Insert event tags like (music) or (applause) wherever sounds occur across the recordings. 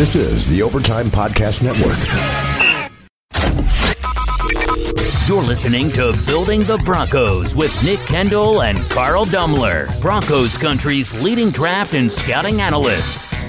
This is the Overtime Podcast Network. You're listening to Building the Broncos with Nick Kendell and Carl Dumler, Broncos country's leading draft and scouting analysts.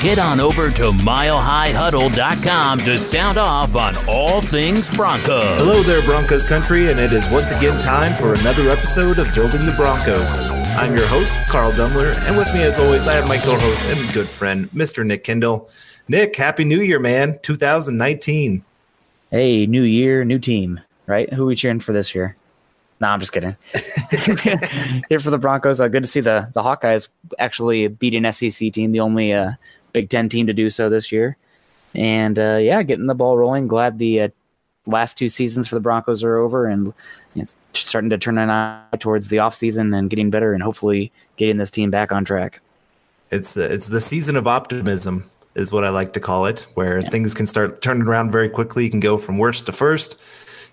Get on over to milehighhuddle.com to sound off on all things Broncos. Hello there, Broncos country, and it is once again time for another episode of Building the Broncos. I'm your host, Carl Dumler, and with me, as always, I have my co host and good friend, Mr. Nick Kendell. Nick, Happy New Year, man, 2019. Hey, new year, new team, right? Who are we cheering for this year? No, I'm just kidding. (laughs) Here for the Broncos. Uh, good to see the the Hawkeyes actually beat an SEC team, the only uh, Big Ten team to do so this year. And uh, yeah, getting the ball rolling. Glad the uh, last two seasons for the Broncos are over and you know, starting to turn an eye towards the offseason and getting better and hopefully getting this team back on track. It's it's the season of optimism is what I like to call it, where yeah. things can start turning around very quickly. You can go from worst to first,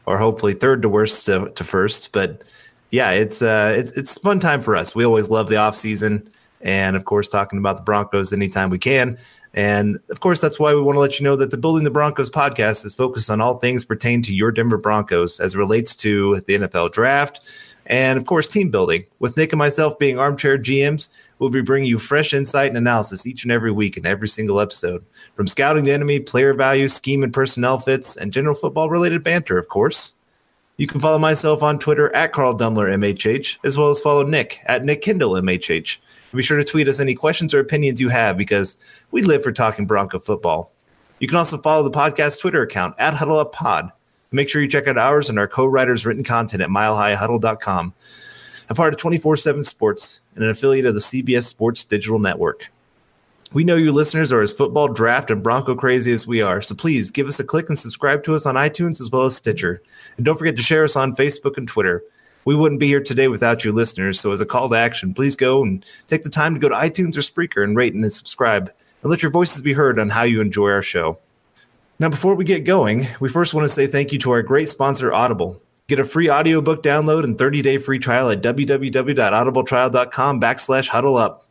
or hopefully third to worst to, to first. But yeah, it's uh it's it's fun time for us. We always love the off season, and of course talking about the Broncos anytime we can. And of course, that's why we want to let you know that the Building the Broncos podcast is focused on all things pertain to your Denver Broncos as it relates to the NFL draft and, of course, team building. With Nick and myself being armchair GMs, we'll be bringing you fresh insight and analysis each and every week in every single episode. From scouting the enemy, player value, scheme and personnel fits, and general football related banter, of course. You can follow myself on Twitter at Carl Dumler MHH, as well as follow Nick at Nick Kendell MHH. Be sure to tweet us any questions or opinions you have because we live for talking Bronco football. You can also follow the podcast Twitter account at HuddleUpPod. Make sure you check out ours and our co-writers' written content at milehighhuddle.com. A part of 24-7 Sports and an affiliate of the CBS Sports Digital Network. We know you listeners are as football draft and Bronco crazy as we are, so please give us a click and subscribe to us on iTunes as well as Stitcher. And don't forget to share us on Facebook and Twitter. We wouldn't be here today without you listeners. So, as a call to action, please go and take the time to go to iTunes or Spreaker and rate and subscribe and let your voices be heard on how you enjoy our show. Now, before we get going, we first want to say thank you to our great sponsor, Audible. Get a free audiobook download and 30-day free trial at www.audibletrial.com backslash huddle up.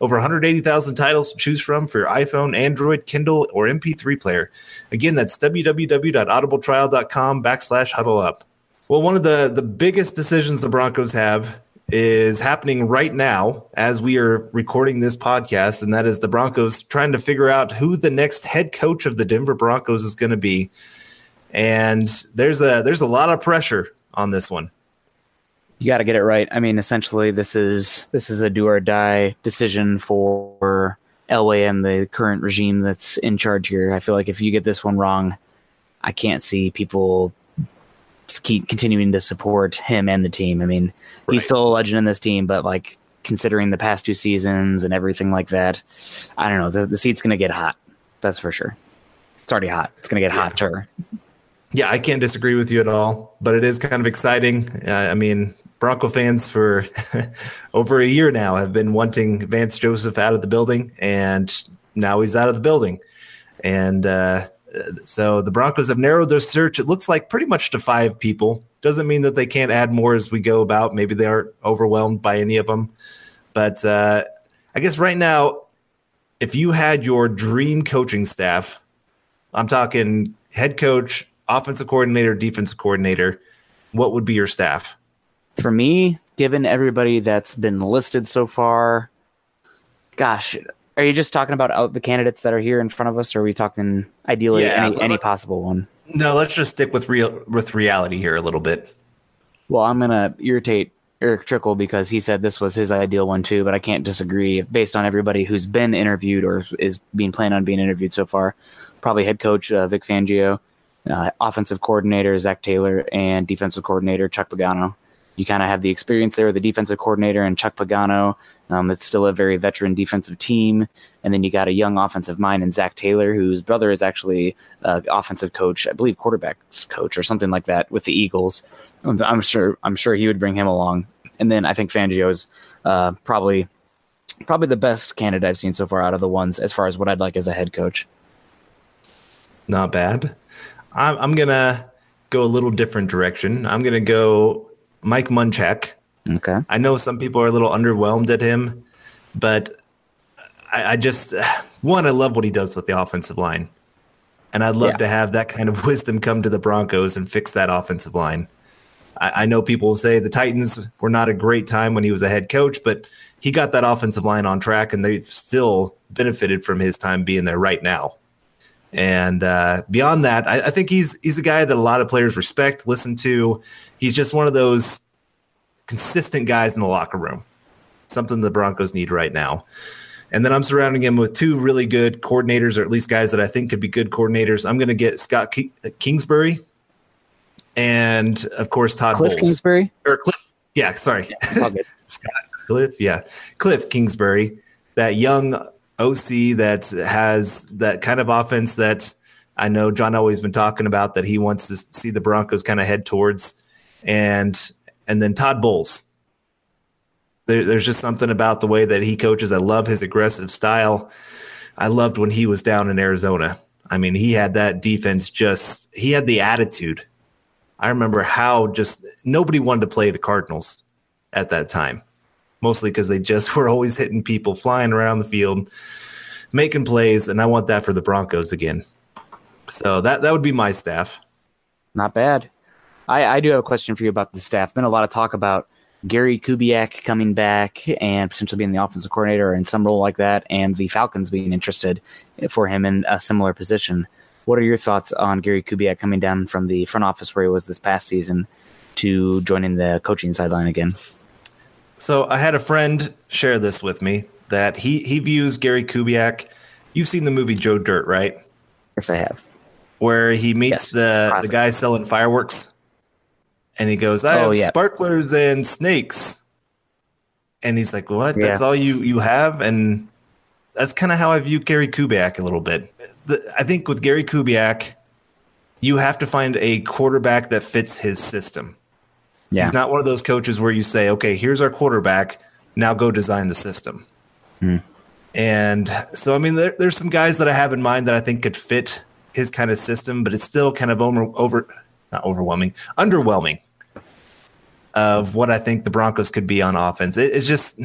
Over 180,000 titles to choose from for your iPhone, Android, Kindle, or MP3 player. Again, that's www.audibletrial.com backslash huddle up. Well, one of the the biggest decisions the Broncos have is happening right now as we are recording this podcast, and that is the Broncos trying to figure out who the next head coach of the Denver Broncos is going to be. And there's a there's a lot of pressure on this one. You got to get it right. I mean, essentially, this is this is a do or die decision for Elway and the current regime that's in charge here. I feel like if you get this one wrong, I can't see people keep continuing to support him and the team. I mean, right. he's still a legend in this team, but like considering the past two seasons and everything like that, I don't know. The, the seat's going to get hot. That's for sure. It's already hot. It's going to get yeah. hotter. Yeah, I can't disagree with you at all, but it is kind of exciting. Uh, I mean, Bronco fans for (laughs) over a year now have been wanting Vance Joseph out of the building, and now he's out of the building. And uh, so the Broncos have narrowed their search. It looks like pretty much to five people. Doesn't mean that they can't add more as we go about. Maybe they aren't overwhelmed by any of them. But uh, I guess right now, if you had your dream coaching staff, I'm talking head coach, offensive coordinator, defensive coordinator, what would be your staff? For me, given everybody that's been listed so far, gosh, are you just talking about out the candidates that are here in front of us, or are we talking ideally yeah, any, any possible one? No, let's just stick with real with reality here a little bit. Well, I'm gonna irritate Erick Trickel because he said this was his ideal one too, but I can't disagree based on everybody who's been interviewed or is being planned on being interviewed so far. Probably head coach uh, Vic Fangio, uh, offensive coordinator Zac Taylor, and defensive coordinator Chuck Pagano you kind of have the experience there, with the defensive coordinator and Chuck Pagano. Um, it's still a very veteran defensive team, and then you got a young offensive mind in Zac Taylor, whose brother is actually uh, offensive coach, I believe quarterbacks coach or something like that with the Eagles. I'm, I'm sure I'm sure he would bring him along, and then I think Fangio is uh, probably probably the best candidate I've seen so far out of the ones as far as what I'd like as a head coach. Not bad. I'm, I'm gonna go a little different direction. I'm gonna go Mike Munchak. Okay. I know some people are a little underwhelmed at him, but I, I just (sighs) one, I love what he does with the offensive line. And I'd love Yeah. to have that kind of (laughs) wisdom come to the Broncos and fix that offensive line. I, I know people will say the Titans were not a great time when he was a head coach, but he got that offensive line on track and they've still benefited from his time being there right now. And uh, beyond that, I, I think he's he's a guy that a lot of players respect, listen to. He's just one of those consistent guys in the locker room. Something the Broncos need right now. And then I'm surrounding him with two really good coordinators, or at least guys that I think could be good coordinators. I'm going to get Scott Ki- Kingsbury, and of course Todd Cliff Bowles Kingsbury. or Cliff. Yeah, sorry, good. (laughs) Scott Cliff. Yeah, Cliff Kingsbury, that young OC that has that kind of offense that I know John always been talking about that he wants to see the Broncos kind of head towards, and and then Todd Bowles. There, there's just something about the way that he coaches. I love his aggressive style. I loved when he was down in Arizona. I mean, he had that defense just, he had the attitude. I remember how just nobody wanted to play the Cardinals at that time, mostly because they just (laughs) were always hitting people, flying around the field, making plays. And I want that for the Broncos again. So that, that would be my staff. Not bad. I, I do have a question for you about the staff. Been a lot of talk about Gary Kubiak coming back and potentially being the offensive coordinator in some role like that, and the Falcons being interested for him in a similar position. What are your thoughts on Gary Kubiak coming down from the front office where he was this past season to joining the coaching sideline again? So I had a friend share this with me that he he views Gary Kubiak. You've seen the movie Joe Dirt, right? Yes, I have. Where he meets Yes, the the guy selling fireworks, and he goes, "I Oh, have yeah. sparklers and snakes," and he's like, "What? Yeah. That's all you you have?" And that's kind of how I view Gary Kubiak a little bit. The, I think with Gary Kubiak, you have to find a quarterback that fits his system. Yeah. He's not one of those coaches where you say, okay, here's our quarterback. Now go design the system. Hmm. And so, I mean, there, there's some guys that I have in mind that I think could fit his kind of system, but it's still kind of over, over not overwhelming, underwhelming of what I think the Broncos could be on offense. It, it's just,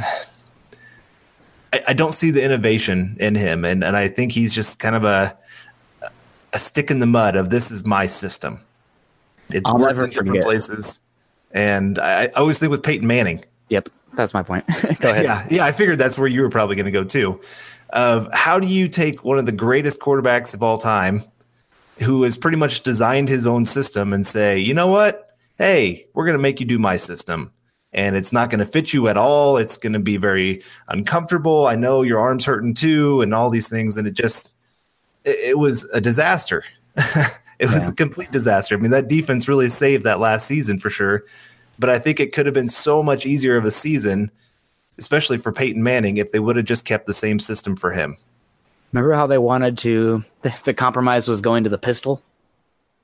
I, I don't see the innovation in him. And, and I think he's just kind of a, a stick in the mud of this is my system. It's I'll worked in different forget. places. And I, I always think with Peyton Manning, Yep, that's my point. (laughs) Go ahead. yeah, yeah, I figured that's where you were probably going to go too. Of how do you take one of the greatest quarterbacks of all time, who has pretty much designed his own system, and say, you know what? Hey, we're going to make you do my system, and it's not going to fit you at all. It's going to be very uncomfortable. I know your arms hurting too, and all these things, and it just it, it was a disaster. (laughs) it was a complete disaster. I mean, that defense really saved that last season for sure. But I think it could have been so much easier of a season, especially for Peyton Manning, if they would have just kept the same system for him. Remember how they wanted to? The, the compromise was going to the pistol.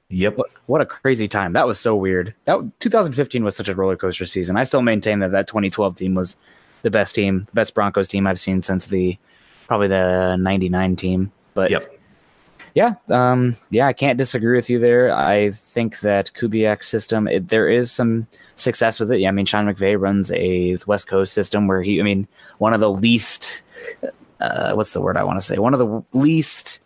Yep. What what a crazy time! That was so weird. That 2015 was such a roller coaster season. I still maintain that that 2012 team was the best team, the best Broncos team I've seen since the probably the '99 team. But Yep. Yeah, um, yeah, I can't disagree with you there. I think that Kubiak's system, it, there is some success with it. Yeah, I mean, Sean McVay runs a West Coast system where he, I mean, one of the least, uh, what's the word I want to say? One of the least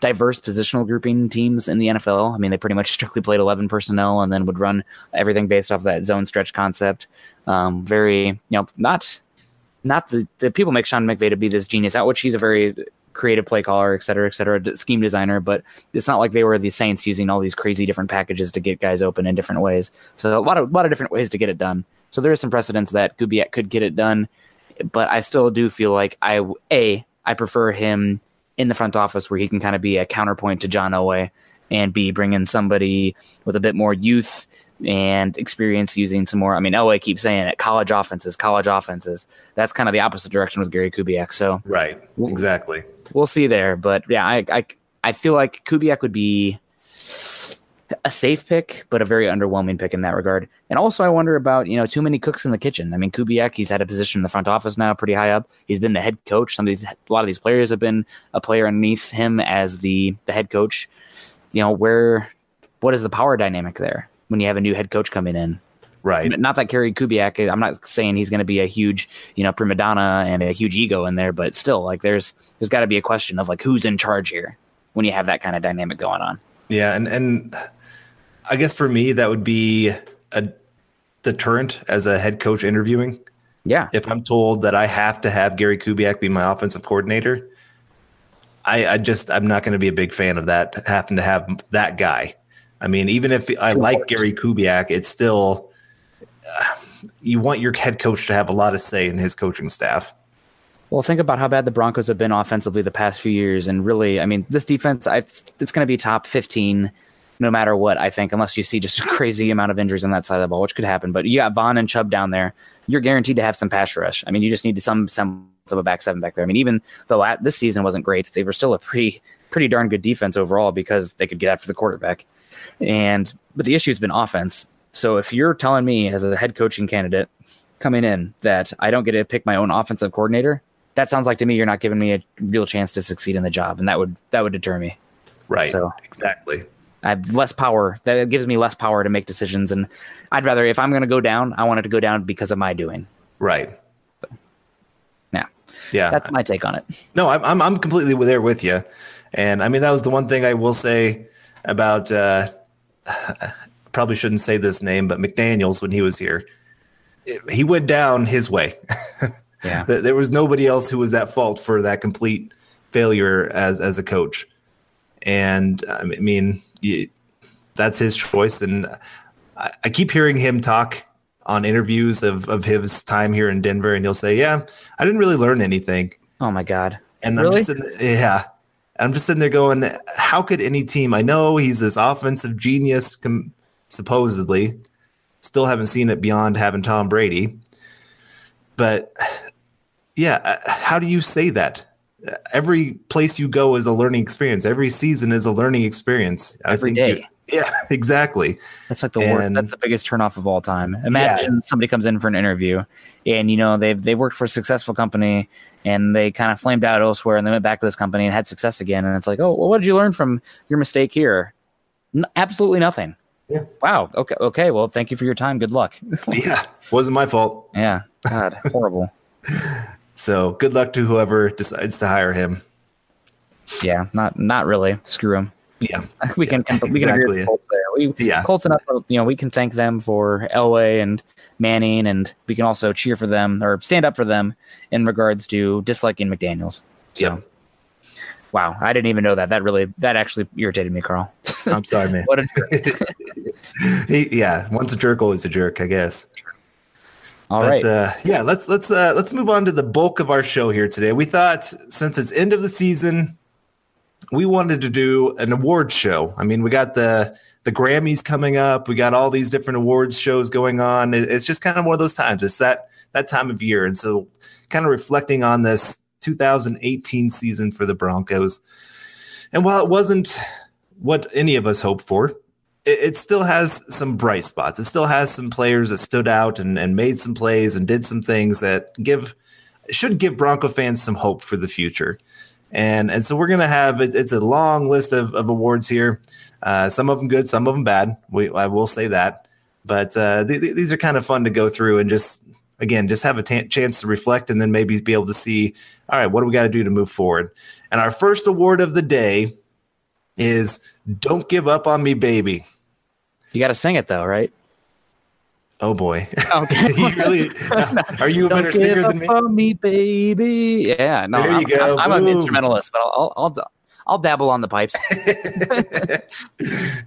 diverse positional grouping teams in the NFL. I mean, they pretty much strictly played 11 personnel and then would run everything based off that zone stretch concept. Um, very, you know, not not the, the people make Sean McVay to be this genius out, which he's a very creative play caller, et cetera, et cetera, scheme designer. But it's not like they were the Saints using all these crazy different packages to get guys open in different ways. So a lot of a lot of different ways to get it done. So there is some precedence that Kubiak could get it done, but I still do feel like I a I prefer him in the front office where he can kind of be a counterpoint to John Elway, and b bring in somebody with a bit more youth and experience using some more. I mean, Elway keeps saying it: college offenses, college offenses. That's kind of the opposite direction with Gary Kubiak. So Right. Exactly. We'll see there. But yeah, I I, I feel like Kubiak would be a safe pick, but a very underwhelming pick in that regard. And also, I wonder about you know too many cooks in the kitchen. I mean, Kubiak, he's had a position in the front office now, pretty high up. He's been the head coach. Some of these, a lot of these players have been a player underneath him as the the head coach. You know, where what is the power dynamic there when you have a new head coach coming in? Right. Not that Gary Kubiak. I'm not saying he's going to be a huge, you know, prima donna and a huge ego in there, but still, like, there's there's got to be a question of like who's in charge here when you have that kind of dynamic going on. Yeah, and and I guess for me that would be a deterrent as a head coach interviewing. Yeah. If I'm told that I have to have Gary Kubiak be my offensive coordinator, I, I just I'm not going to be a big fan of that having to have that guy. I mean, even if I like Gary Kubiak, it's still you want your head coach to have a lot of say in his coaching staff. Well, think about how bad the Broncos have been offensively the past few years, and really, I mean, this defense, I, it's going to be top 15 no matter what, I think, unless you see just a crazy amount of injuries on that side of the ball, which could happen. But you got Von and Chubb down there. You're guaranteed to have some pass rush. I mean, you just need some semblance of a back seven back there. I mean, even though this season wasn't great, they were still a pretty pretty darn good defense overall because they could get after the quarterback. And but the issue has been offense. So if you're telling me as a head coaching candidate coming in that I don't get to pick my own offensive coordinator, that sounds like to me you're not giving me a real chance to succeed in the job, and that would that would deter me. Right. So exactly. I have less power. That gives me less power to make decisions, and I'd rather if I'm going to go down, I want it to go down because of my doing. Right. So, yeah. Yeah. That's my take on it. No, I'm I'm completely there with you, and I mean that was the one thing I will say about. Uh, probably shouldn't say this name, but McDaniels when he was here, he went down his way. (laughs) Yeah. there was nobody else who was at fault for that complete failure as as a coach, and uh, I mean that's his choice. And I, I, keep hearing him talk on interviews of, of his time here in Denver, and he'll say, "Yeah, I didn't really learn anything." Oh my god! And really? I'm just sitting, yeah, I'm just sitting there going, "How could any team? I know he's this offensive genius, com- supposedly. Still haven't seen it beyond having Tom Brady, but." Yeah, uh, how do you say that? every place you go is a learning experience. Every season is a learning experience. Every I think day. You, yeah, (laughs) exactly. That's like the worst. That's the biggest turnoff of all time. Imagine yeah. somebody comes in for an interview, and you know they've they worked for a successful company, and they kind of flamed out elsewhere, and they went back to this company and had success again, and it's like, oh, well, what did you learn from your mistake here? N- absolutely nothing. Yeah. Wow. Okay. Okay. Well, thank you for your time. Good luck. (laughs) yeah. Wasn't my fault. Yeah. God. Horrible. (laughs) So good luck to whoever decides to hire him. Yeah, not not really. Screw him. Yeah, (laughs) we can yeah, we can agree with Colts there. We yeah. Colts enough. You know, we can thank them for Elway and Manning, and we can also cheer for them or stand up for them in regards to disliking McDaniels. So, yeah. Wow, I didn't even know that. That really that actually irritated me, Carl. (laughs) I'm sorry, man. what a (laughs) he, yeah, once a jerk, always a jerk, I guess. All but, right. uh, yeah, let's let's uh, let's move on to the bulk of our show here today. We thought since it's end of the season, we wanted to do an awards show. I mean, we got the the Grammys coming up. We got all these different awards shows going on. It's just kind of one of those times. It's that that time of year, and so kind of reflecting on this 2018 season for the Broncos. And while it wasn't what any of us hope for, it, it, still has some bright spots. It still has some players that stood out and, and made some plays and did some things that give should give Bronco fans some hope for the future. And and so we're gonna have it, it's a long list of, of awards here. Uh, some of them good, some of them bad. We I will say that, but uh, th- th- these are kind of fun to go through and just again just have a t- chance to reflect and then maybe be able to see all right what do we got to do to move forward. And our first award of the day is "Don't Give Up on Me, Baby." You got to sing it though, right? Oh boy! Okay. (laughs) you really, (laughs) are you a Don't better singer than me? On me, baby. Yeah, no, There you I'm, go. I'm, I'm an instrumentalist, but I'll, I'll I'll I'll dabble on the pipes. (laughs)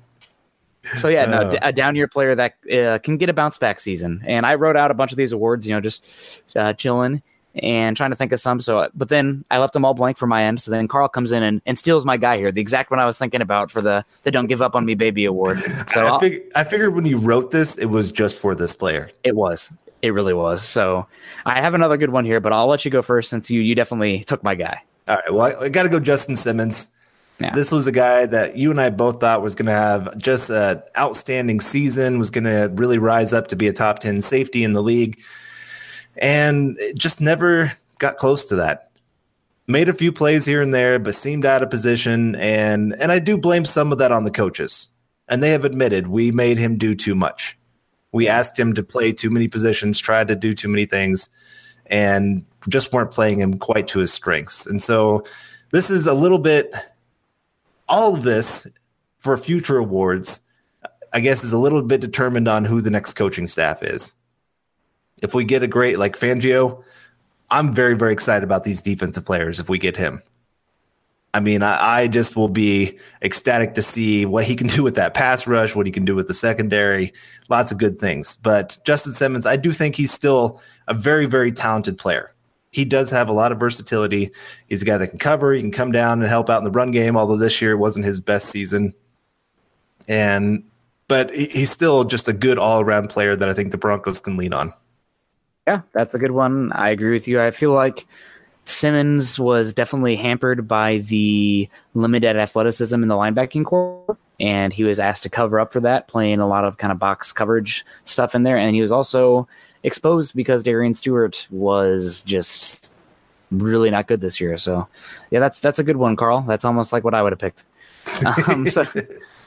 So yeah, no, d- a down year player that uh, can get a bounce back season. And I wrote out a bunch of these awards, you know, just uh, chilling and trying to think of some. So, uh, but then I left them all blank for my end. So then Carl comes in and, and steals my guy here, the exact one I was thinking about for the the Don't Give Up on Me Baby award. (laughs) So I, fig- I figured when you wrote this, it was just for this player. it was, it really was. So I have another good one here, but I'll let you go first since you you definitely took my guy. All right. Well, I, I got to go Justin Simmons. Yeah. This was a guy that you and I both thought was going to have just an outstanding season, was going to really rise up to be a top 10 safety in the league, and just never got close to that. Made a few plays here and there, but seemed out of position. And, and I do blame some of that on the coaches. And they have admitted we made him do too much. We asked him to play too many positions, tried to do too many things, and just weren't playing him quite to his strengths. And so this is a little bit all of this for future awards, I guess, is a little bit determined on who the next coaching staff is. If we get a great like Fangio, I'm very, very excited about these defensive players if we get him. I mean, I, I, just will be ecstatic to see what he can do with that pass rush, what he can do with the secondary, lots of good things. But Justin Simmons, I do think he's still a very, very talented player. He does have a lot of versatility. He's a guy that can cover, he can come down and help out in the run game, although this year wasn't his best season. And but he's still just a good all around player that I think the Broncos can lean on. Yeah, that's a good one. I agree with you. I feel like Simmons was definitely hampered by the limited athleticism in the linebacking corps, and he was asked to cover up for that, playing a lot of kind of box coverage stuff in there. And he was also exposed because Darian Stewart was just really not good this year. So, yeah, that's that's a good one, Carl. That's almost like what I would have picked. (laughs) Um, so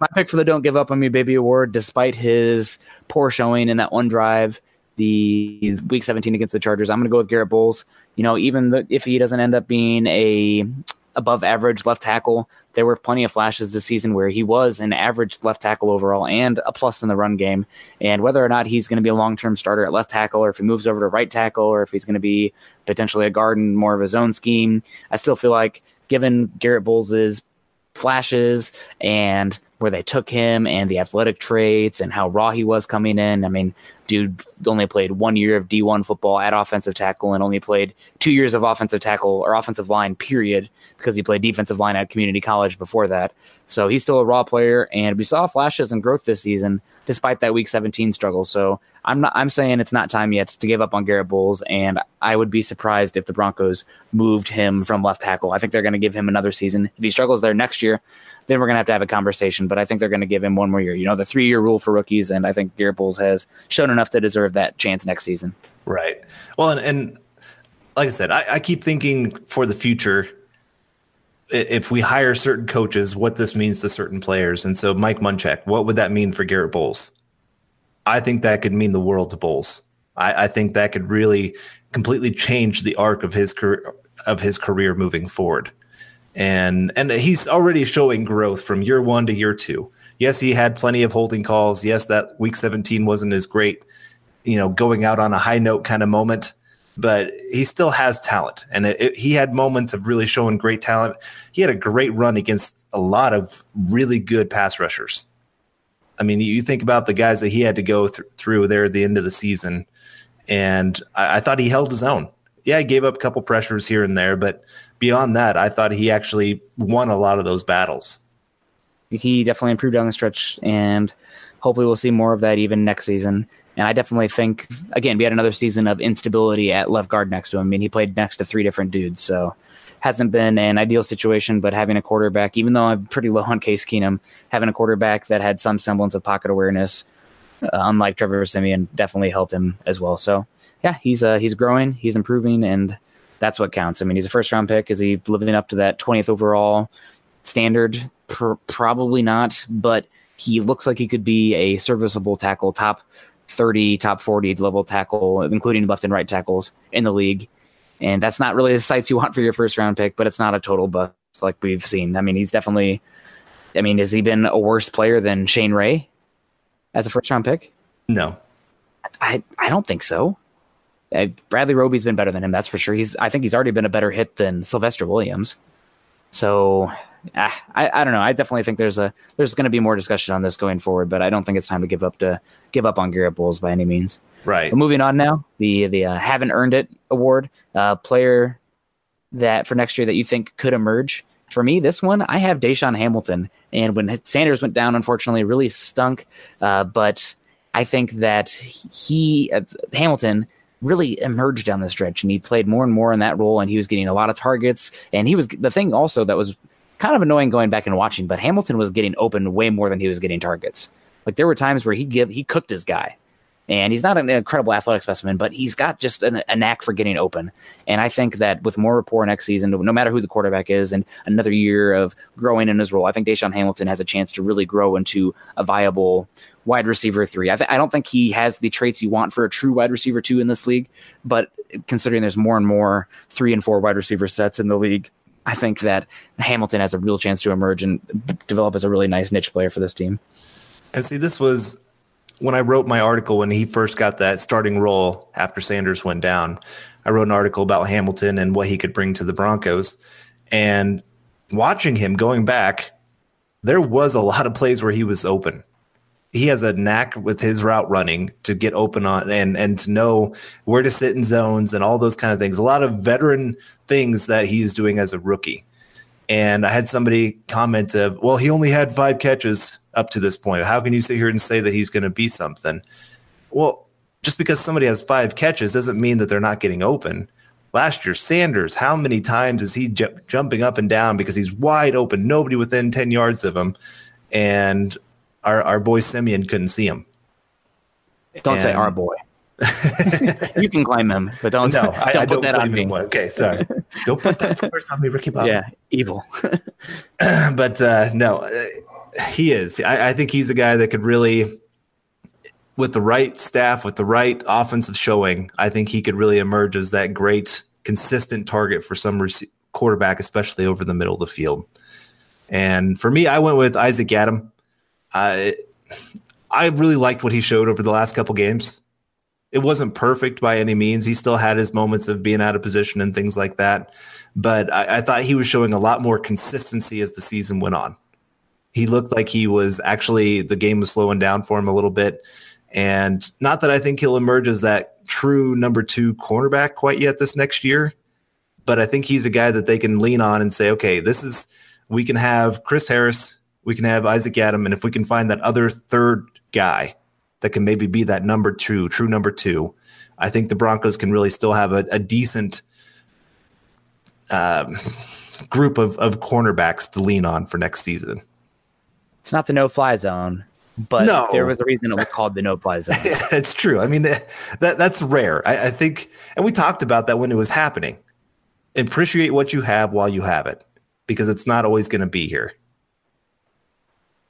my pick for the "Don't Give Up on Me, Baby" award, despite his poor showing in that one drive, the Week 17 against the Chargers, I'm going to go with Garett Bolles you know, even the, if he doesn't end up being a above average left tackle, there were plenty of flashes this season where he was an average left tackle overall and a plus in the run game. And whether or not he's going to be a long term starter at left tackle, or if he moves over to right tackle, or if he's going to be potentially a guard in more of his own scheme, I still feel like given Garett Bolles' flashes and where they took him and the athletic traits and how raw he was coming in. I mean, dude only played one year of D1 football at offensive tackle and only played two years of offensive tackle or offensive line, period, because he played defensive line at community college before that. So he's still a raw player, and we saw flashes and growth this season despite that week 17 struggle. So I'm not I'm saying it's not time yet to give up on Garett Bolles, and I would be surprised if the Broncos moved him from left tackle. I think they're going to give him another season. If he struggles there next year, then we're going to have to have a conversation. But I think they're going to give him one more year. You know, the three year rule for rookies, and I think Garett Bolles has shown enough to deserve that chance next season. Right. Well, and, and like I said, I, I keep thinking for the future if we hire certain coaches, what this means to certain players. And so, Mike Munchak, what would that mean for Garett Bolles? I think that could mean the world to Bolles. I, I, think that could really completely change the arc of his career of his career moving forward. And and he's already showing growth from year one to year two. Yes, he had plenty of holding calls. Yes, that week 17 wasn't as great, you know, going out on a high note kind of moment, but he still has talent. And it, it, he had moments of really showing great talent. He had a great run against a lot of really good pass rushers I mean, you think about the guys that he had to go th- through there at the end of the season, and I-, I thought he held his own. Yeah, he gave up a couple pressures here and there, but beyond that, I thought he actually won a lot of those battles. He definitely improved down the stretch, and hopefully, we'll see more of that even next season. And I definitely think, again, we had another season of instability at left guard next to him. I mean, he played next to three different dudes, so hasn't been an ideal situation, but having a quarterback, even though I'm pretty low on Case Keenum, having a quarterback that had some semblance of pocket awareness, uh, unlike Trevor Siemian, definitely helped him as well. So yeah, he's uh, he's growing, he's improving, and that's what counts. I mean, he's a first round pick. Is he living up to that 20th overall standard? Pr- probably not, but he looks like he could be a serviceable tackle, top 30, top 40 level tackle, including left and right tackles in the league. And that's not really the sights you want for your first round pick, but it's not a total bust like we've seen. I mean, he's definitely. I mean, has he been a worse player than Shane Ray as a first round pick? No, I I don't think so. Uh, Bradley Roby's been better than him, that's for sure. He's I think he's already been a better hit than Sylvester Williams. So ah, I, I don't know. I definitely think there's a there's going to be more discussion on this going forward, but I don't think it's time to give up to give up on Garett Bolles by any means. Right. But moving on now, the the uh, haven't earned it award, uh, player that for next year that you think could emerge. For me, this one I have DaeSean Hamilton, and when Sanders went down, unfortunately, really stunk. Uh, but I think that he uh, Hamilton really emerged down the stretch and he played more and more in that role and he was getting a lot of targets and he was the thing also that was kind of annoying going back and watching, but Hamilton was getting open way more than he was getting targets. Like there were times where he give he cooked his guy, And he's not an incredible athletic specimen, but he's got just an, a knack for getting open. And I think that with more rapport next season, no matter who the quarterback is, and another year of growing in his role, I think DaeSean Hamilton has a chance to really grow into a viable wide receiver three. I, th- I don't think he has the traits you want for a true wide receiver two in this league, but considering there's more and more three and four wide receiver sets in the league, I think that Hamilton has a real chance to emerge and develop as a really nice niche player for this team. And see, this was when I wrote my article when he first got that starting role after Sanders went down. I wrote an article about Hamilton and what he could bring to the Broncos. And watching him going back, there was a lot of plays where he was open he has a knack with his route running to get open on and and to know where to sit in zones and all those kind of things. A lot of veteran things that he's doing as a rookie. And I had somebody comment of, well, he only had five catches up to this point. How can you sit here and say that he's going to be something? Well, just because somebody has five catches doesn't mean that they're not getting open. Last year, Sanders, how many times is he ju- jumping up and down because he's wide open, nobody within 10 yards of him? And our our boy Siemian couldn't see him. Don't and, say our boy. You can claim them, but don't, no, (laughs) don't I, put I don't that on me. Okay, sorry. don't put that first on me, Ricky Bob. Yeah, evil. (laughs) but uh, no, uh, he is. I, I think he's a guy that could really, with the right staff, with the right offensive showing, I think he could really emerge as that great, consistent target for some rec- quarterback, especially over the middle of the field. And for me, I went with Isaac Yiadom. I I really liked what he showed over the last couple games. It wasn't perfect by any means. He still had his moments of being out of position and things like that. But I, I thought he was showing a lot more consistency as the season went on. He looked like he was actually the game was slowing down for him a little bit. And not that I think he'll emerge as that true number two cornerback quite yet this next year, but I think he's a guy that they can lean on and say, okay, this is we can have Chris Harris we can have Isaac Yiadom, and if we can find that other third guy that can maybe be that number two, true number two, I think the Broncos can really still have a, a decent um, group of, of cornerbacks to lean on for next season. It's not the no fly zone, but no. there was a reason it was called the no fly zone. (laughs) it's true. I mean, that, that that's rare. I, I think, and we talked about that when it was happening. Appreciate what you have while you have it, because it's not always going to be here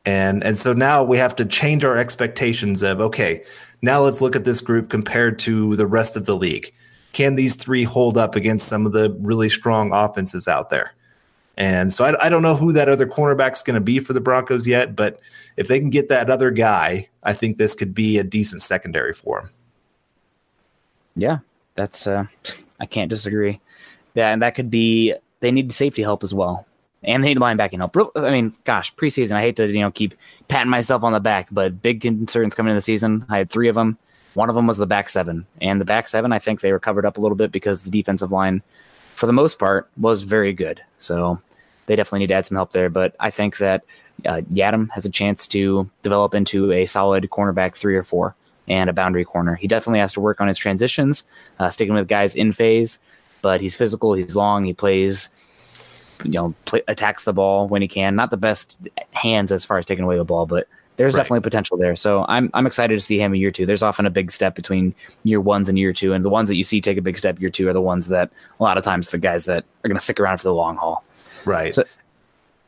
and and so now we have to change our expectations of okay now let's look at this group compared to the rest of the league. Can these three hold up against some of the really strong offenses out there? And so i, I don't know who that other cornerback's going to be for the broncos yet but if they can get that other guy i think this could be a decent secondary for them yeah that's uh i can't disagree. Yeah and that could be they need safety help as well and they need linebacking help. I mean, gosh, preseason, I hate to you know keep patting myself on the back, but big concerns coming in the season. I had three of them. One of them was the back seven, and the back seven, I think they were covered up a little bit because the defensive line, for the most part, was very good. So they definitely need to add some help there. But I think that uh, Yiadom has a chance to develop into a solid cornerback three or four and a boundary corner. He definitely has to work on his transitions, uh, sticking with guys in phase. But he's physical, he's long, he plays you know play, attacks the ball when he can. Not the best hands as far as taking away the ball, but there's right. definitely potential there. So I'm I'm excited to see him in year two. There's often a big step between year ones and year two, and the ones that you see take a big step year two are the ones that a lot of times the guys that are going to stick around for the long haul. Right. So,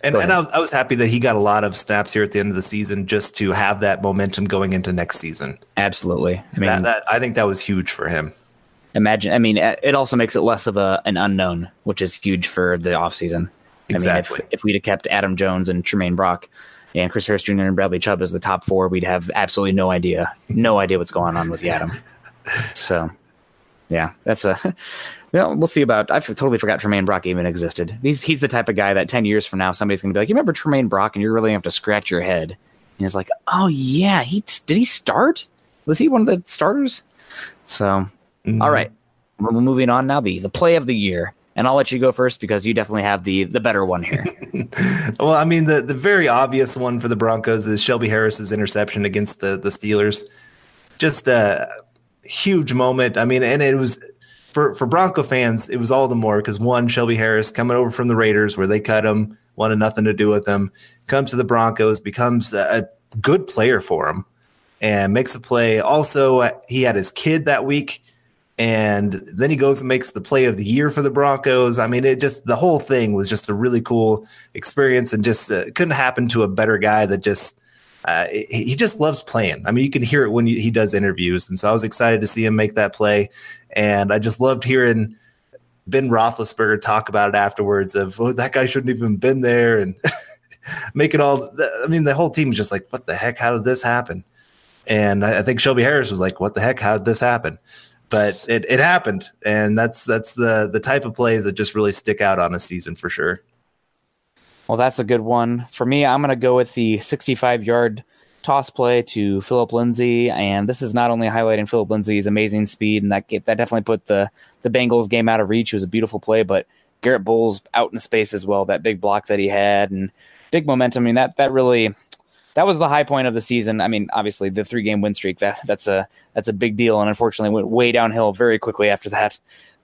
and, and I, I was happy that he got a lot of snaps here at the end of the season just to have that momentum going into next season. Absolutely. I mean, that, that I think that was huge for him imagine. I mean, it also makes it less of a an unknown, which is huge for the offseason. Exactly. I mean, if, if we'd have kept Adam Jones and Tramaine Brock and Chris Harris Jr. and Bradley Chubb as the top four, we'd have absolutely no idea, no idea what's going on with Yiadom. (laughs) so, yeah, that's a. (laughs) Well, we'll see about. I totally forgot Tramaine Brock even existed. He's he's the type of guy that ten years from now somebody's going to be like, "You remember Tramaine Brock?" And you're really going to have to scratch your head. And he's like, "Oh yeah, he did he start? Was he one of the starters?" So Mm-hmm. All right. We're moving on now. The the play of the year. And I'll let you go first because you definitely have the the better one here. (laughs) well, I mean, the, the very obvious one for the Broncos is Shelby Harris's interception against the, the Steelers. Just a huge moment. I mean, and it was for, for Bronco fans, it was all the more because one, Shelby Harris coming over from the Raiders where they cut him, wanted nothing to do with him, comes to the Broncos, becomes a, a good player for him and makes a play. Also, he had his kid that week, and then he goes and makes the play of the year for the Broncos. I mean, it just the whole thing was just a really cool experience, and just uh, couldn't happen to a better guy that just. Uh, he just loves playing. I mean, you can hear it when he does interviews, and so I was excited to see him make that play, and I just loved hearing Ben Roethlisberger talk about it afterwards. Of oh, that guy shouldn't even been there, and (laughs) make it all. I mean, the whole team was just like, "What the heck? How did this happen?" And I, I think Shelby Harris was like, "What the heck? How did this happen?" But it, it happened, and that's that's the the type of plays that just really stick out on a season for sure. Well, that's a good one for me. I'm going to go with the 65 yard toss play to Phillip Lindsay, and this is not only highlighting Phillip Lindsay's amazing speed, and that that definitely put the the Bengals game out of reach. It was a beautiful play, but Garett Bolles out in space as well. That big block that he had, and big momentum. I mean, that that really that was the high point of the season. I mean, obviously the three game win streak that that's a that's a big deal, and unfortunately went way downhill very quickly after that.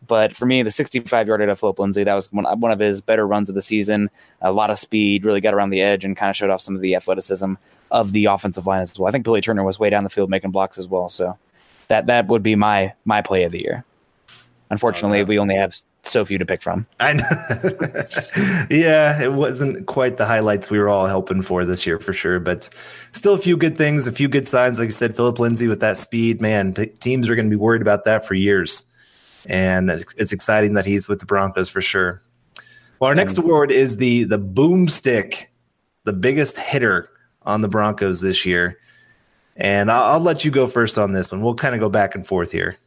But for me, the 65 yarder to Phillip Lindsay, that was one, one of his better runs of the season. A lot of speed, really got around the edge, and kind of showed off some of the athleticism of the offensive line as well. I think Billy Turner was way down the field making blocks as well. So that that would be my my play of the year. Unfortunately, oh, we only have so few to pick from. I know. (laughs) yeah, it wasn't quite the highlights we were all hoping for this year for sure, but still a few good things, a few good signs. Like I said, Phillip Lindsay with that speed, man, t- teams are going to be worried about that for years. And it's, it's, exciting that he's with the Broncos for sure. Well, our next award is the the boomstick, the biggest hitter on the Broncos this year. And I'll, I'll let you go first on this one. We'll kind of go back and forth here.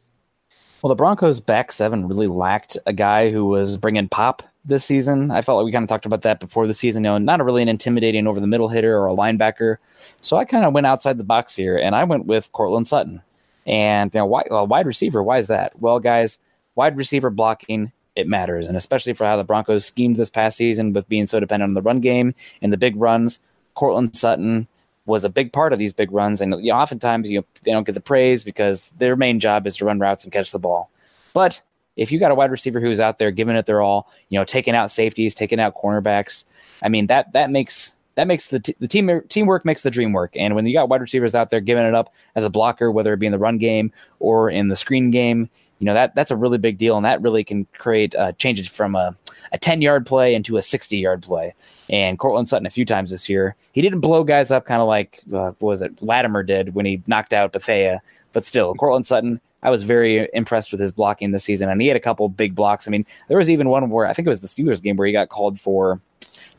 Well, the Broncos' back seven really lacked a guy who was bringing pop this season. I felt like we kind of talked about that before the season. You know, not a really an intimidating over the middle hitter or a linebacker. So I kind of went outside the box here, and I went with Courtland Sutton. And you know, why, well, wide receiver? Why is that? Well, guys, wide receiver blocking it matters, and especially for how the Broncos schemed this past season with being so dependent on the run game and the big runs. Courtland Sutton was a big part of these big runs. And you know, oftentimes you know, they don't get the praise because their main job is to run routes and catch the ball. But if you got a wide receiver who's out there giving it their all, you know, taking out safeties, taking out cornerbacks, I mean that that makes that makes the, t- the team teamwork makes the dream work. And when you got wide receivers out there giving it up as a blocker, whether it be in the run game or in the screen game, you know that that's a really big deal, and that really can create uh, changes from a, a ten yard play into a sixty yard play. And Courtland Sutton a few times this year, he didn't blow guys up, kind of like uh, what was it Latimer did when he knocked out Bethea, but still Courtland Sutton. I was very impressed with his blocking this season, and he had a couple big blocks. I mean, there was even one where I think it was the Steelers game where he got called for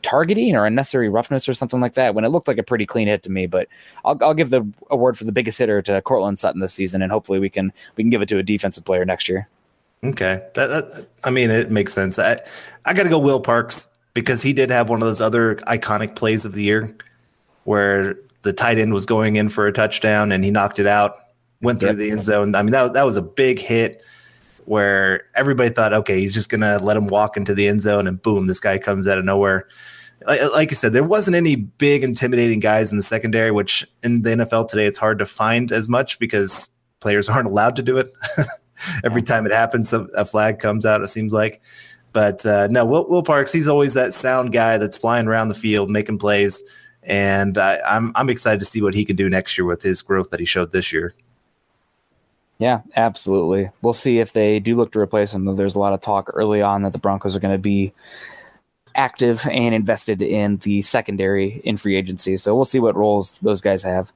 targeting or unnecessary roughness or something like that when it looked like a pretty clean hit to me. But I'll, I'll give the award for the biggest hitter to Courtland Sutton this season, and hopefully we can we can give it to a defensive player next year. Okay, that, that I mean it makes sense. I I got to go Will Parks because he did have one of those other iconic plays of the year where the tight end was going in for a touchdown and he knocked it out, went through yep. the end zone. I mean that that was a big hit where everybody thought, okay, he's just gonna let him walk into the end zone, and boom, this guy comes out of nowhere. Like, like I said, there wasn't any big intimidating guys in the secondary, which in the NFL today it's hard to find as much because players (laughs) aren't allowed to do it. (laughs) Every time it happens, a flag comes out. It seems like. But uh, no, Will, Will, Parks, he's always that sound guy that's flying around the field making plays, and I, I'm I'm excited to see what he can do next year with his growth that he showed this year. Yeah, absolutely. We'll see if they do look to replace him. There's a lot of talk early on that the Broncos are going to be active and invested in the secondary in free agency. So we'll see what roles those guys have.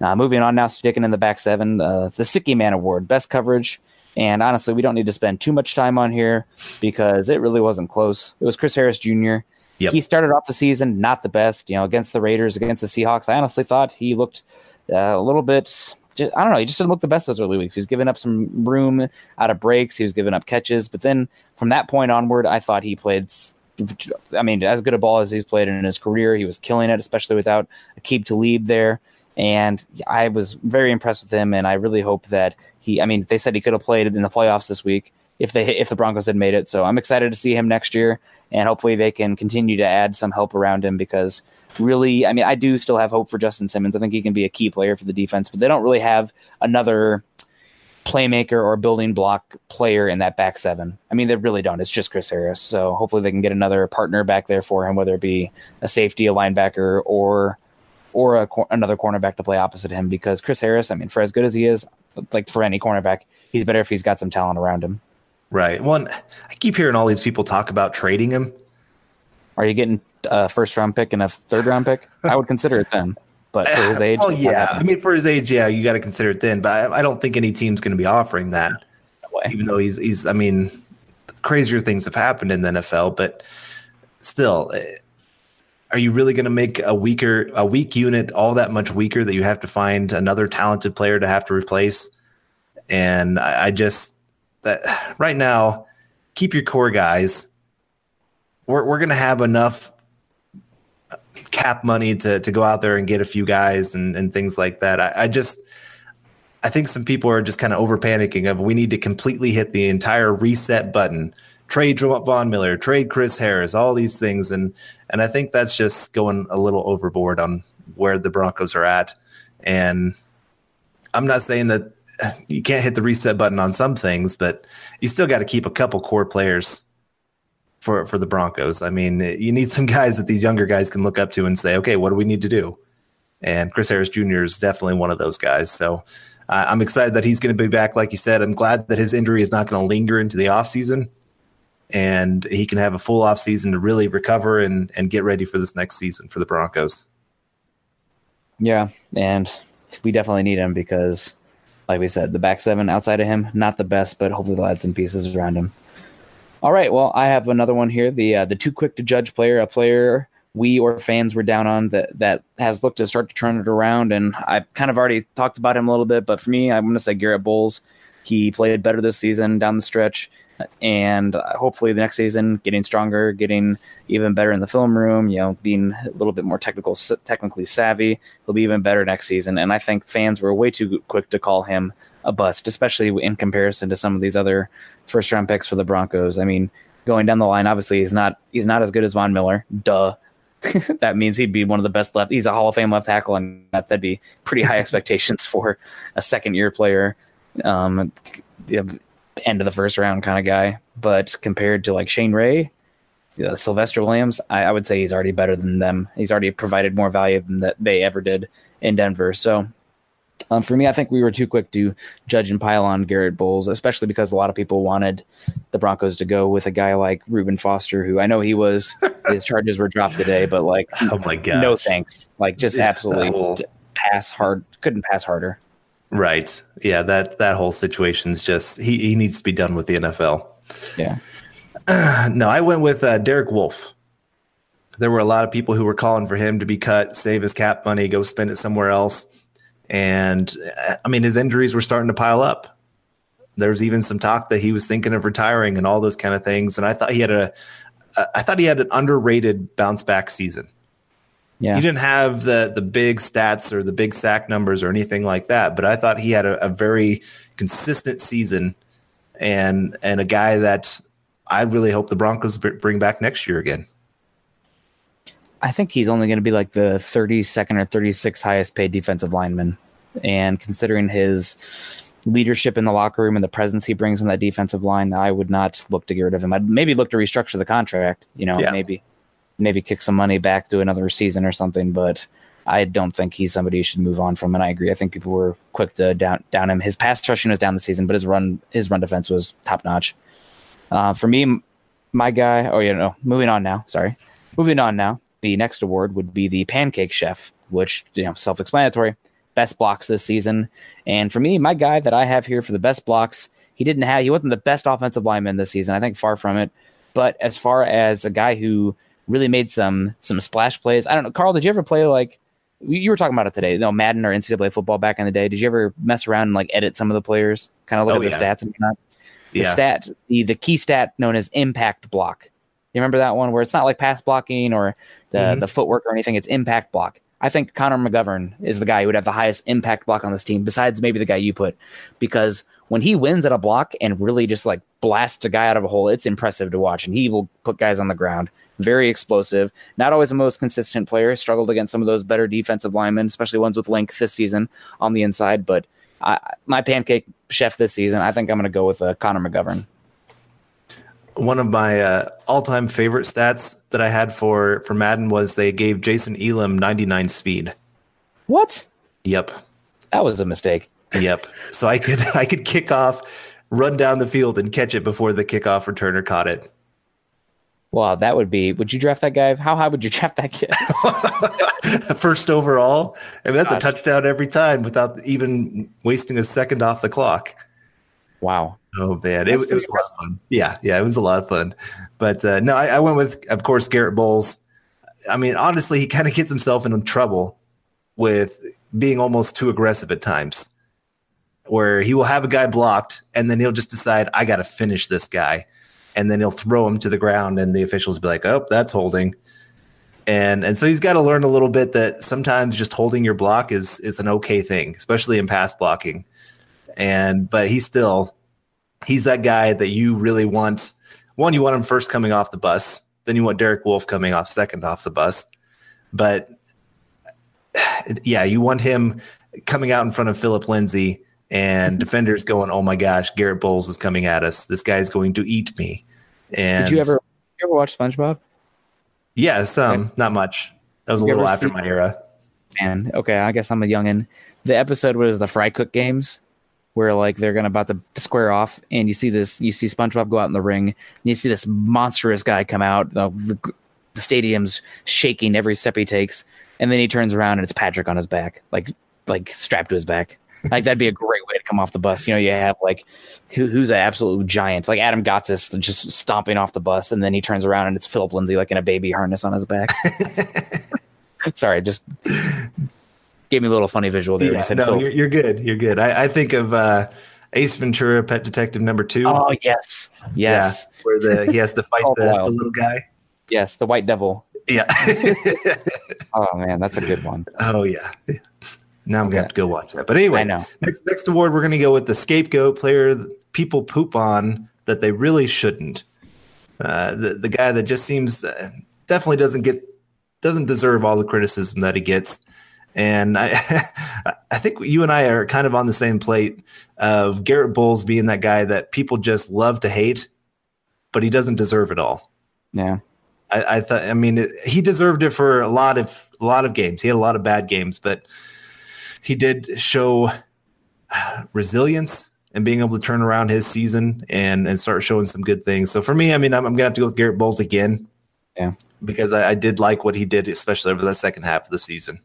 Uh, moving on now, sticking in the back seven, uh, the Sicky Man Award, best coverage. And honestly, we don't need to spend too much time on here because it really wasn't close. It was Chris Harris Jr. Yep. He started off the season not the best, you know, against the Raiders, against the Seahawks. I honestly thought he looked uh, a little bit just, I don't know. He just didn't look the best those early weeks. He was giving up some room out of breaks. He was giving up catches. But then from that point onward, I thought he played. I mean, as good a ball as he's played in his career, he was killing it, especially without Aqib Talib there. And I was very impressed with him. And I really hope that he. I mean, they said he could have played in the playoffs this week if they if the Broncos had made it. So I'm excited to see him next year, and hopefully they can continue to add some help around him because really, I mean, I do still have hope for Justin Simmons. I think he can be a key player for the defense, but they don't really have another playmaker or building block player in that back seven. I mean, they really don't. It's just Chris Harris. So hopefully they can get another partner back there for him, whether it be a safety, a linebacker, or or a, another cornerback to play opposite him because Chris Harris, I mean, for as good as he is, like for any cornerback, he's better if he's got some talent around him. Right. One, I keep hearing all these people talk about trading him. Are you getting a first round pick and a third round pick? I would consider it then. But for his (laughs) age, oh yeah, I mean for his age, yeah, you got to consider it then. But I, I, don't think any team's going to be offering that. No even though he's he's, I mean, crazier things have happened in the NFL, but still, eh, are you really going to make a weaker a weak unit all that much weaker that you have to find another talented player to have to replace? And I, I just that right now, keep your core guys. We're we're to have enough cap money to to go out there and get a few guys and and things like that. I, I just I think some people are just kind of over panicking of we need to completely hit the entire reset button, trade Von Miller, trade Chris Harris, all these things, and and I think that's just going a little overboard on where the Broncos are at. And I'm not saying that you can't hit the reset button on some things, but you still got to keep a couple core players for for the Broncos. I mean, you need some (laughs) guys that these younger guys can look up to and say, okay, what do we need to do? And Chris Harris Jr. is definitely one of those guys. So uh, I'm excited that he's going to be back. Like you said, I'm glad that his injury is not going to linger into the offseason and he can have a full offseason to really recover and, and get ready for this next season for the Broncos. Yeah. And we definitely need him because, like we said, the back seven outside of him, not the best, but hopefully they'll add some pieces around him. All right. Well, I have another one here. The uh, the too quick to judge player, a player we or fans were down on that that has looked to start to turn it around. And I kind of already talked about him a little bit, but for me, I'm going to say Garett Bolles. He played better this season down the stretch, and hopefully the next season getting stronger, getting even better in the film room. You know, being a little bit more technical, technically savvy. He'll be even better next season. And I think fans were way too quick to call him a bust, especially in comparison to some of these other first round picks for the Broncos. I mean, going down the line, obviously he's not he's not as good as Von Miller. Duh. (laughs) that means he'd be one of the best left. He's a Hall of Fame left tackle, and that, that'd be pretty high (laughs) expectations for a second year player, um, end of the first round kind of guy. But compared to like Shane Ray, uh, Sylvester Williams, I, I, would say he's already better than them. He's already provided more value than that they ever did in Denver. So um, for me, I think we were too quick to judge and pile on Garett Bolles, especially because a lot of people wanted the Broncos to go with a guy like Reuben Foster, who I know he was (laughs) his charges were dropped today, but like, oh my god, no thanks, like just absolutely pass hard, couldn't pass harder. Right, yeah that that whole situation's just he he needs to be done with the NFL. Yeah. Uh, (clears throat) no, I went with uh, Derek Wolfe. There were a lot of people who were calling for him to be cut, save his cap money, go spend it somewhere else and I mean, his injuries were starting to pile up. There was even some talk that he was thinking of retiring and all those kind of things. And I thought he had a, I thought he had an underrated bounce back season. Yeah. He didn't have the the big stats or the big sack numbers or anything like that, but I thought he had a, a very consistent season, and and a guy that I really hope the Broncos bring back next year again. I think he's only going to be like the 32nd or 36th highest paid defensive lineman. And considering his leadership in the locker room and the presence he brings on that defensive line, I would not look to get rid of him. I'd maybe look to restructure the contract, you know, yeah. maybe maybe kick some money back to another season or something, but I don't think he's somebody you should move on from. And I agree. I think people were quick to down down him. His pass rushing was down the season, but his run his run defense was top notch. Uh, for me, my guy. Oh, yeah, no. Moving on now. Sorry. Moving on now the next award would be the Pancake Chef, which you know self-explanatory. Best blocks this season, and for me, my guy that I have here for the best blocks, he didn't have he wasn't the best offensive lineman this season. I think far from it. But as far as a guy who really made some some splash plays, I don't know. Carl, did you ever play like you were talking about it today? You know, Madden or NCAA football back in the day. Did you ever mess around and like edit some of the players, kind of look oh, at the yeah. stats and whatnot? The yeah. stat, the the key stat known as impact block you remember that one where it's not like pass blocking or the mm-hmm. the footwork or anything; it's impact block. I think Connor McGovern is the guy who would have the highest impact block on this team, besides maybe the guy you put, because when he wins at a block and really just like blasts a guy out of a hole, it's impressive to watch, and he will put guys on the ground. Very explosive. Not always the most consistent player. Struggled against some of those better defensive linemen, especially ones with length this season on the inside. But I, my pancake chef this season, I think I'm going to go with uh, Connor McGovern one of my uh, all-time favorite stats that I had for for Madden was they gave Jason Elam 99 speed. What? Yep. That was a mistake. Yep. So I could (laughs) I could kick off, run down the field, and catch it before the kickoff returner caught it. Wow, that would be. Would you draft that guy? How high would you (laughs) draft that kid? (laughs) First overall. I mean, that's Gosh. a touchdown every time without even wasting a second off the clock. Wow. Oh man, it, it was a lot of fun. Yeah, yeah, it was a lot of fun. But uh, no, I, I went with, of course, Garett Bolles. I mean, honestly, he kind of gets himself in trouble with being almost too aggressive at times, where he will have a guy blocked and then he'll just decide, I got to finish this guy, and then he'll throw him to the ground, and the officials be like, Oh, that's holding. And and so he's got to learn a little bit that sometimes just holding your block is is an okay thing, especially in pass blocking. And but he's still he's that guy that you really want. One, you want him first coming off the bus. Then you want Derek Wolfe coming off second off the bus. But yeah, you want him coming out in front of Phillip Lindsay and (laughs) defenders going, "Oh my gosh, Garett Bolles is coming at us. This guy's going to eat me." And Did you ever you ever watch SpongeBob? Yeah, some, not much. That was a little after my era. Man, okay, I guess I'm a youngin. The episode was the fry cook games, where like they're gonna about to square off, and you see this, you see SpongeBob go out in the ring, and you see this monstrous guy come out. The, the stadium's shaking every step he takes, and then he turns around and it's Patrick on his back, like like strapped to his back. Like that'd be a great way to come off the bus. You know, you have like who, who's an absolute giant, like Adam Gotsis, just stomping off the bus, and then he turns around and it's Phillip Lindsay, like in a baby harness on his back. (laughs) Sorry, just gave me a little funny visual there. Yeah, no, you're, you're good. You're good. I, I think of uh, Ace Ventura, Pet Detective Number Two. Oh yes, yes, Yeah, where the he has to (laughs) fight Oh, the, the little guy. yes. The White Devil. Yeah. (laughs) Oh man, that's a good one. oh yeah. Now I'm gonna Okay. have to go watch that. But anyway, next next award we're gonna go with the scapegoat player people poop on that they really shouldn't. Uh, the the guy that just seems uh, definitely doesn't get doesn't deserve all the criticism that he gets. And I (laughs) I think you and I are kind of on the same plate of Garett Bolles being that guy that people just love to hate, but he doesn't deserve it all. Yeah, I, I thought. I mean, it, he deserved it for a lot of a lot of games. He had a lot of bad games, but he did show uh, resilience and being able to turn around his season and and start showing some good things. So for me, I mean, I'm, I'm gonna have to go with Garett Bolles again. Yeah. because I, I did like what he did, especially over the second half of the season.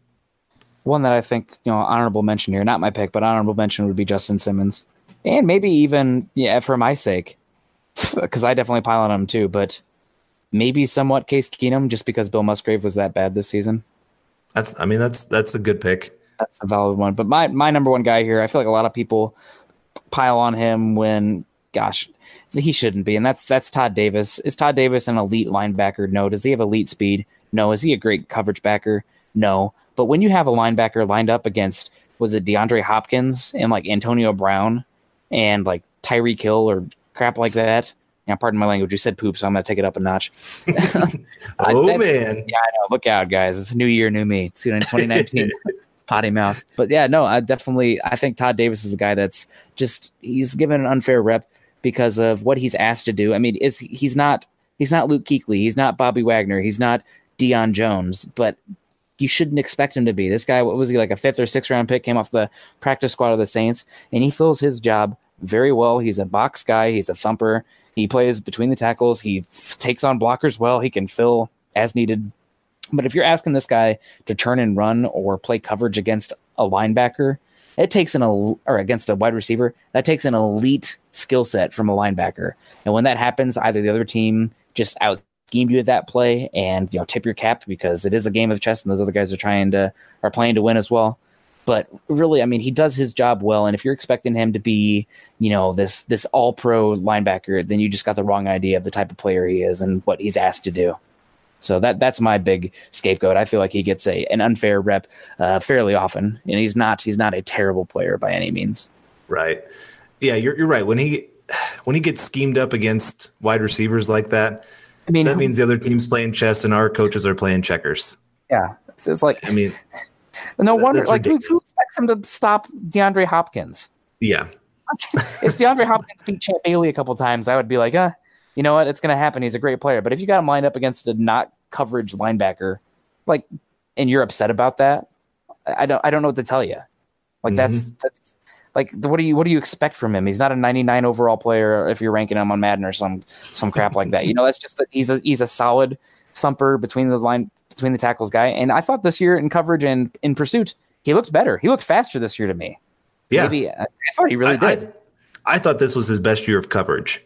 One that I think you know honorable mention here, not my pick, but honorable mention would be Justin Simmons, and maybe even yeah for my sake, (laughs) because I definitely pile on him too. But maybe somewhat Case Keenum, just because Bill Musgrave was that bad this season. That's, I mean, that's that's a good pick. That's a valid one. But my my number one guy here, I feel like a lot of people pile on him when, gosh, he shouldn't be, and that's that's Todd Davis. Is Todd Davis an elite linebacker? No. Does he have elite speed? No. Is he a great coverage backer? No. But when you have a linebacker lined up against was it DeAndre Hopkins and like Antonio Brown and like Tyreek Hill or crap like that. Yeah, pardon my language. You said poop, so I'm gonna take it up a notch. (laughs) (laughs) Oh man, yeah, I know. Look out, guys! It's a new year, new me. It's 2019. (laughs) Potty mouth. But yeah, no, I definitely. I think Todd Davis is a guy that's just he's given an unfair rep because of what he's asked to do. I mean, is he's not he's not Luke Kuechly, he's not Bobby Wagner, he's not Deion Jones, but you shouldn't expect him to be. This guy, what was he like a fifth or sixth round pick? Came off the practice squad of the Saints, and he fills his job very well. He's a box guy. He's a thumper. He plays between the tackles. He f- takes on blockers well. He can fill as needed. But if you're asking this guy to turn and run or play coverage against a linebacker, it takes an el- or against a wide receiver that takes an elite skill set from a linebacker. And when that happens, either the other team just out schemed you at that play and you know tip your cap because it is a game of chess and those other guys are trying to are playing to win as well. But really, I mean, he does his job well. And if you're expecting him to be, you know, this this all pro linebacker, then you just got the wrong idea of the type of player he is and what he's asked to do. So that that's my big scapegoat. I feel like he gets a an unfair rep uh, fairly often, and he's not he's not a terrible player by any means. Right. Yeah, you're you're right. When he (sighs) when he gets schemed up against wide receivers like that, I mean, that means the other team's playing chess and our coaches are playing checkers. yeah, it's, it's like I mean, (laughs) no wonder like who, who expects him to stop DeAndre Hopkins? yeah, (laughs) if DeAndre Hopkins beat Champ Bailey a couple times, I would be like, uh, you know what, it's going to happen. He's a great player. But if you got him lined up against a not coverage linebacker, like, and you're upset about that, I don't I don't know what to tell you. Like that's that's like what do you what do you expect from him? He's not a 99 overall player if you're ranking him on Madden or some some crap like that. You know, that's just that he's a he's a solid thumper between the line between the tackles guy. And I thought this year in coverage and in pursuit, he looked better. He looked faster this year to me. Yeah, Maybe uh, I thought he really I, did I, I thought this was his best year of coverage.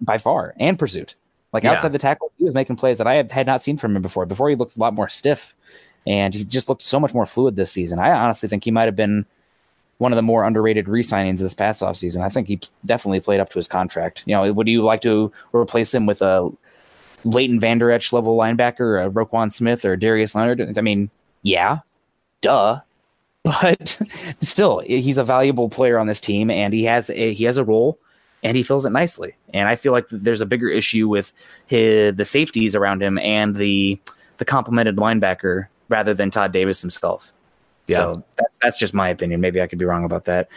by far and pursuit. Like Yeah. outside the tackle, he was making plays that I had, had not seen from him before. Before he looked a lot more stiff, and he just looked so much more fluid this season. I honestly think he might have been one of the more underrated re-signings this past offseason. I think he definitely played up to his contract. You know, would you like to replace him with a Leighton Vander Esch level linebacker, a Roquan Smith, or Darius Leonard? I mean, yeah, duh. (laughs) But still, he's a valuable player on this team, and he has a, he has a role, and he fills it nicely. And I feel like there's a bigger issue with his, the safeties around him and the the complemented linebacker rather than Todd Davis himself. Yeah. So that's that's just my opinion. Maybe I could be wrong about that.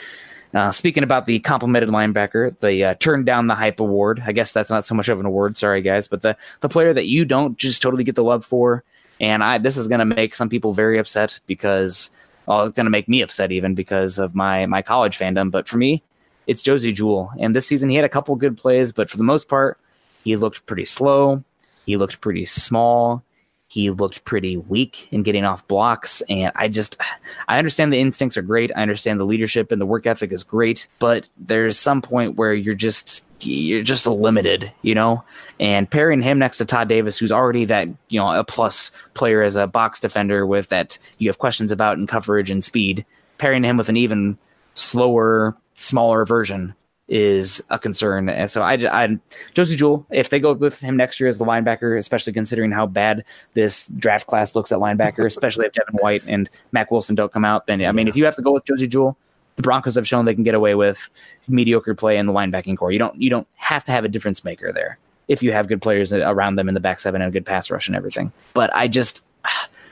Uh, speaking about the complimented linebacker, the uh, turn down the hype award. I guess that's not so much of an award. Sorry, guys, but the the player that you don't just totally get the love for, and I this is going to make some people very upset because well, it's going to make me upset even because of my my college fandom. But for me, it's Josey Jewell, and this season he had a couple good plays, but for the most part, he looked pretty slow. He looked pretty small. He looked pretty weak in getting off blocks. And I just, I understand the instincts are great. I understand the leadership and the work ethic is great, but there's some point where you're just, you're just limited, you know? And pairing him next to Todd Davis, who's already that, you know, a plus player as a box defender with that you have questions about in coverage and speed, pairing him with an even slower, smaller version is a concern. And so I, I Josey Jewell, if they go with him next year as the linebacker, especially considering how bad this draft class looks at linebacker, (laughs) especially if Devin White and Mack Wilson don't come out, then I mean, if you have to go with Josey Jewell, the Broncos have shown they can get away with mediocre play in the linebacking corps. You don't you don't have to have a difference maker there if you have good players around them in the back seven and a good pass rush and everything. But I just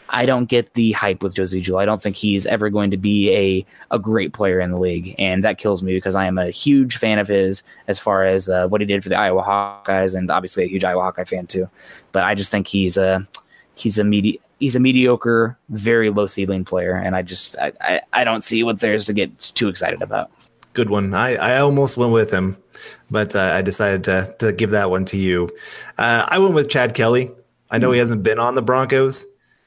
I don't get the hype with Josey Jewell. I don't think he's ever going to be a, a great player in the league, and that kills me because I am a huge fan of his as far as uh, what he did for the Iowa Hawkeyes, and obviously a huge Iowa Hawkeye fan too. But I just think he's a he's a medi- he's a mediocre, very low ceiling player, and I just I, I, I don't see what there's to get too excited about. Good one. I, I almost went with him, but uh, I decided to to give that one to you. Uh, I went with Chad Kelly. I know he hasn't been on the Broncos,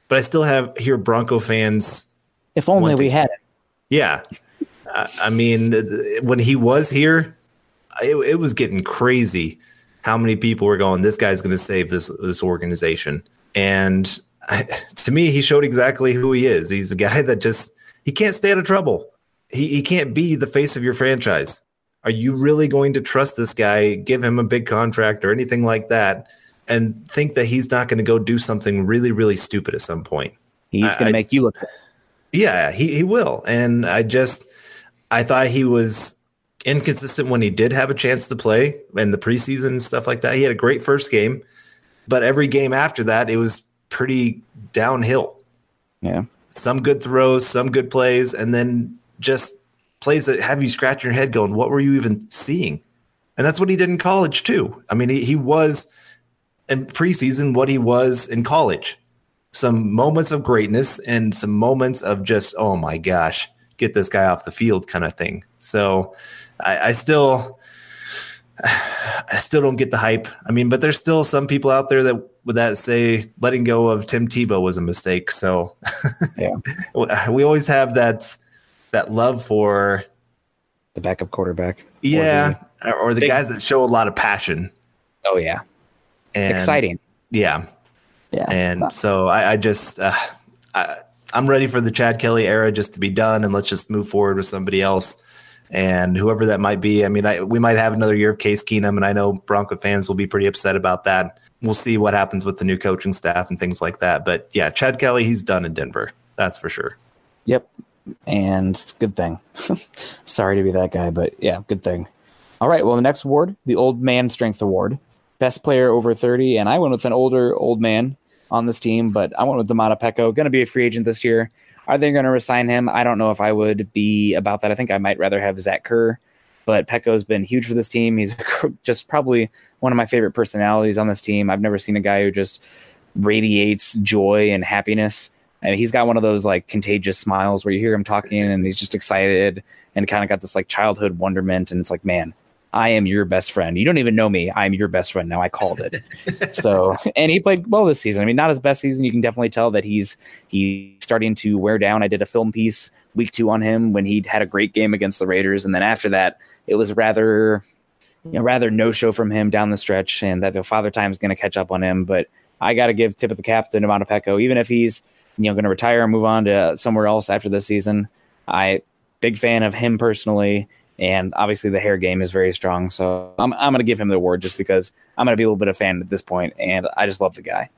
but I still have here Bronco fans. If only we had it. Yeah, I, I mean, when he was here, it, it was getting crazy. How many people were going? This guy's going to save this this organization, and I, (laughs) to me, he showed exactly who he is. He's a guy that just he can't stay out of trouble. He he can't be the face of your franchise. Are you really going to trust this guy, give him a big contract or anything like that, and think that he's not going to go do something really, really stupid at some point? He's going to make you look. bad. Yeah, he, he will. And I just I thought he was inconsistent when he did have a chance to play in the preseason and stuff like that. He had a great first game, but every game after that it was pretty downhill. Yeah. Some good throws, some good plays, and then just plays that have you scratch your head going, what were you even seeing? And that's what he did in college too. I mean, he, he was in preseason what he was in college some moments of greatness and some moments of just oh my gosh get this guy off the field kind of thing so i, I still (sighs) i still don't get the hype i mean but there's still some people out there that would that say letting go of tim tebow was a mistake so (laughs) Yeah. we always have that that love for The backup quarterback. yeah or, or the guys that show a lot of passion Oh, yeah. And Exciting. yeah Yeah. And so I, I just, uh, I, I'm ready for the Chad Kelly era just to be done, and let's just move forward with somebody else. And whoever that might be, I mean, I, we might have another year of Case Keenum, and I know Bronco fans will be pretty upset about that. We'll see what happens with the new coaching staff and things like that. But yeah, Chad Kelly, he's done in Denver. That's for sure. Yep. And good thing. (laughs) Sorry to be that guy, but yeah, good thing. All right. Well, the next award, the Old Man Strength Award, best player over 30. And I went with an older old man on this team, but I went with Domata Peko, going to be a free agent this year. Are they going to resign him? I don't know if I would be about that. I think I might rather have Zach Kerr, but Peko's been huge for this team. He's (laughs) just probably one of my favorite personalities on this team. I've never seen a guy who just radiates joy and happiness mean, he's got one of those like contagious smiles where you hear him talking and he's just excited and kind of got this like childhood wonderment. And it's like, man, I am your best friend. You don't even know me. I'm your best friend now. I called it. (laughs) so, and he played well this season. I mean, not his best season. You can definitely tell that he's he's starting to wear down. I did a film piece week two on him when he had a great game against the Raiders, and then after that, it was rather you know rather no show from him down the stretch, and that the father time is going to catch up on him. But I got to give tip of the cap to Peko, even if he's you know going to retire and move on to somewhere else after this season. I big fan of him personally, and obviously the hair game is very strong. So I'm I'm going to give him the award just because I'm going to be a little bit of a fan at this point, and I just love the guy.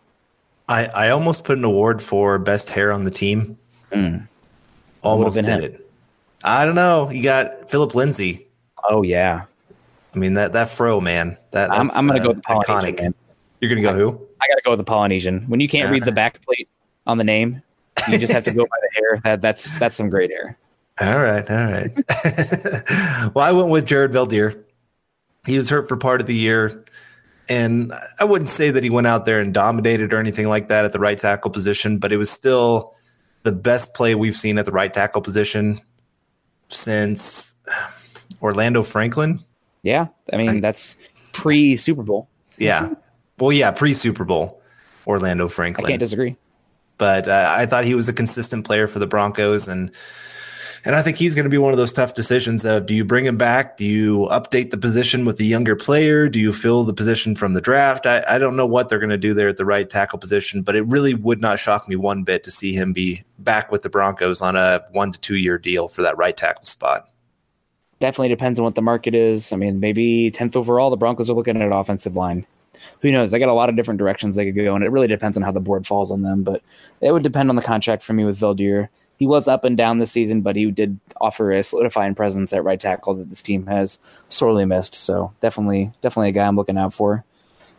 I I almost put an award for best hair on the team. Mm. Almost did him. it. I don't know. You got Phillip Lindsay. Oh yeah. I mean that that fro man. That I'm, I'm going to uh, go with Polynesian. Man. You're going to go who? I got to go with the Polynesian. When you can't read the (laughs) back plate on the name, you just have to go by the hair. That that's that's some great hair. All right, all right. (laughs) well, I went with Jared Veldheer. He was hurt for part of the year, and I wouldn't say that he went out there and dominated or anything like that at the right tackle position, but it was still the best play we've seen at the right tackle position since Orlando Franklin. Yeah, I mean I, that's pre Super Bowl. Yeah, well, yeah, pre Super Bowl, Orlando Franklin. I can't disagree. But uh, I thought he was a consistent player for the Broncos, and and I think he's going to be one of those tough decisions of do you bring him back? Do you update the position with a younger player? Do you fill the position from the draft? I, I don't know what they're going to do there at the right tackle position, but it really would not shock me one bit to see him be back with the Broncos on a one to two year deal for that right tackle spot. Definitely depends on what the market is. I mean, maybe 10th overall, the Broncos are looking at an offensive line. Who knows? They got a lot of different directions they could go, and it really depends on how the board falls on them. But it would depend on the contract for me with Veldheer he was up and down this season, but he did offer a solidifying presence at right tackle that this team has sorely missed. So definitely, definitely a guy I'm looking out for.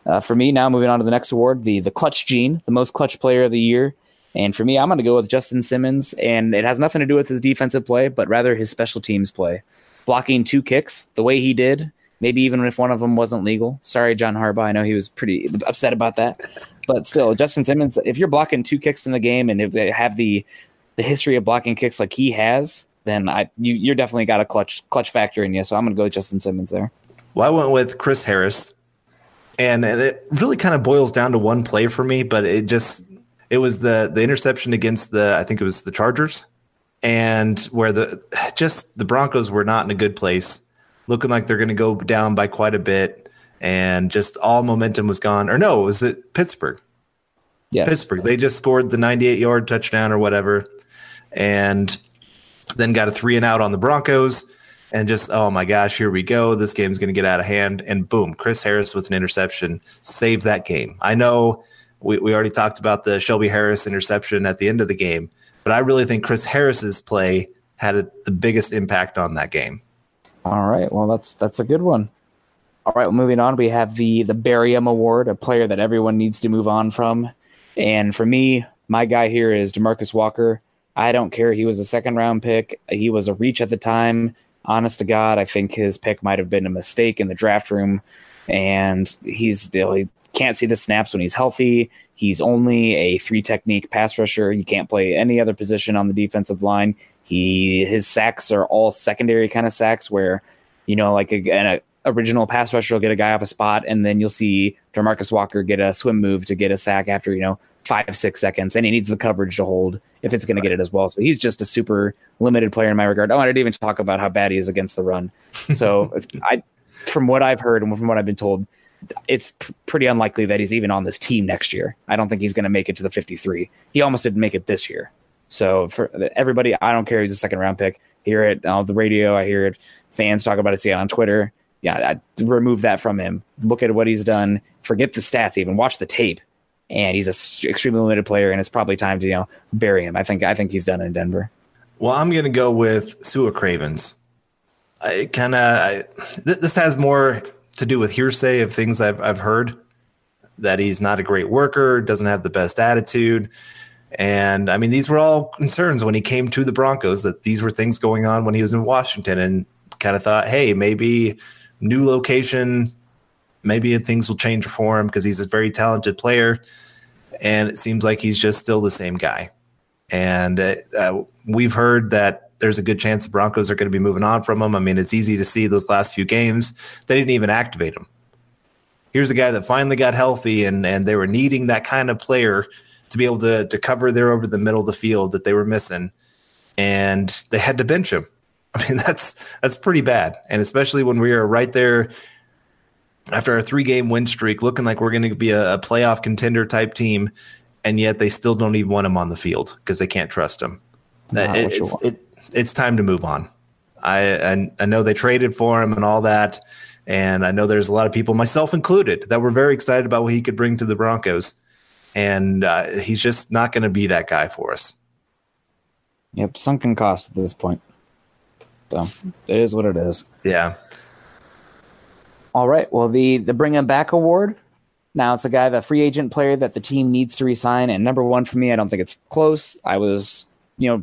Uh, for me, now moving on to the next award, the the clutch gene, the most clutch player of the year. And for me, I'm going to go with Justin Simmons, and it has nothing to do with his defensive play, but rather his special teams play. Blocking two kicks the way he did, maybe even if one of them wasn't legal. Sorry, John Harbaugh. I know he was pretty upset about that, but still, Justin Simmons. If you're blocking two kicks in the game, and if they have the the history of blocking kicks like he has, then I you you're definitely got a clutch clutch factor in you. So I'm gonna go with Justin Simmons there. Well, I went with Chris Harris, and, and it really kind of boils down to one play for me, but it just it was the the interception against the I think it was the Chargers, and where the just the Broncos were not in a good place, looking like they're going to go down by quite a bit, and just all momentum was gone. Or no, was it Pittsburgh? Yes. Pittsburgh. They just scored the 98 yard touchdown or whatever and then got a three and out on the Broncos. And just, oh my gosh, here we go. This game's going to get out of hand. And boom, Chris Harris with an interception saved that game. I know we, we already talked about the Shelby Harris interception at the end of the game, but I really think Chris Harris's play had a, the biggest impact on that game. All right. Well, that's that's a good one. All right, well, moving on, we have the the Barium Award, a player that everyone needs to move on from. And for me, my guy here is Demarcus Walker. I don't care. He was a second round pick. He was a reach at the time. Honest to God, I think his pick might have been a mistake in the draft room. And he's still, he can't see the snaps when he's healthy. He's only a three technique pass rusher. You can't play any other position on the defensive line. He his sacks are all secondary kind of sacks where, you know, like a, a original pass rusher will get a guy off a spot, and then you'll see Demarcus Walker get a swim move to get a sack after you know five six seconds, and he needs the coverage to hold if it's going to get it as well. So he's just a super limited player in my regard. Oh, I didn't even talk about how bad he is against the run. So (laughs) I, from what I've heard and from what I've been told, it's p- pretty unlikely that he's even on this team next year. I don't think he's going to make it to the 53. He almost didn't make it this year. So for everybody, I don't care. He's a second round pick. Hear it on the radio. I hear it. Fans talk about it. See it on Twitter yeah, I remove that from him. Look at what he's done. Forget the stats. Even watch the tape. And he's a extremely limited player, and it's probably time to you know bury him. I think I think he's done in Denver. Well, I'm going to go with Sua Cravens. I kind of th- this has more to do with hearsay of things I've I've heard that he's not a great worker, doesn't have the best attitude. And I mean, these were all concerns when he came to the Broncos that these were things going on when he was in Washington and kind of thought, hey, maybe new location, maybe things will change for him because he's a very talented player. And it seems like he's just still the same guy. And uh, uh, we've heard that there's a good chance the Broncos are going to be moving on from him. I mean, it's easy to see those last few games. They didn't even activate him. Here's a guy that finally got healthy, and and they were needing that kind of player to be able to to cover there over the middle of the field that they were missing, and they had to bench him. (laughs) I mean, that's that's pretty bad, and especially when we are right there after our three game win streak, looking like we're going to be a, a playoff contender type team, and yet they still don't even want him on the field because they can't trust him. It, it's, it, it's time to move on. I, I, I know they traded for him and all that, and I know there's a lot of people, myself included, that were very excited about what he could bring to the Broncos, and uh, he's just not going to be that guy for us. Yep, sunken cost at this point. So it is what it is. Yeah. All right. Well, the the bring him back award. Now it's a guy, the free agent player that the team needs to resign. And number one for me, I don't think it's close. I was, you know,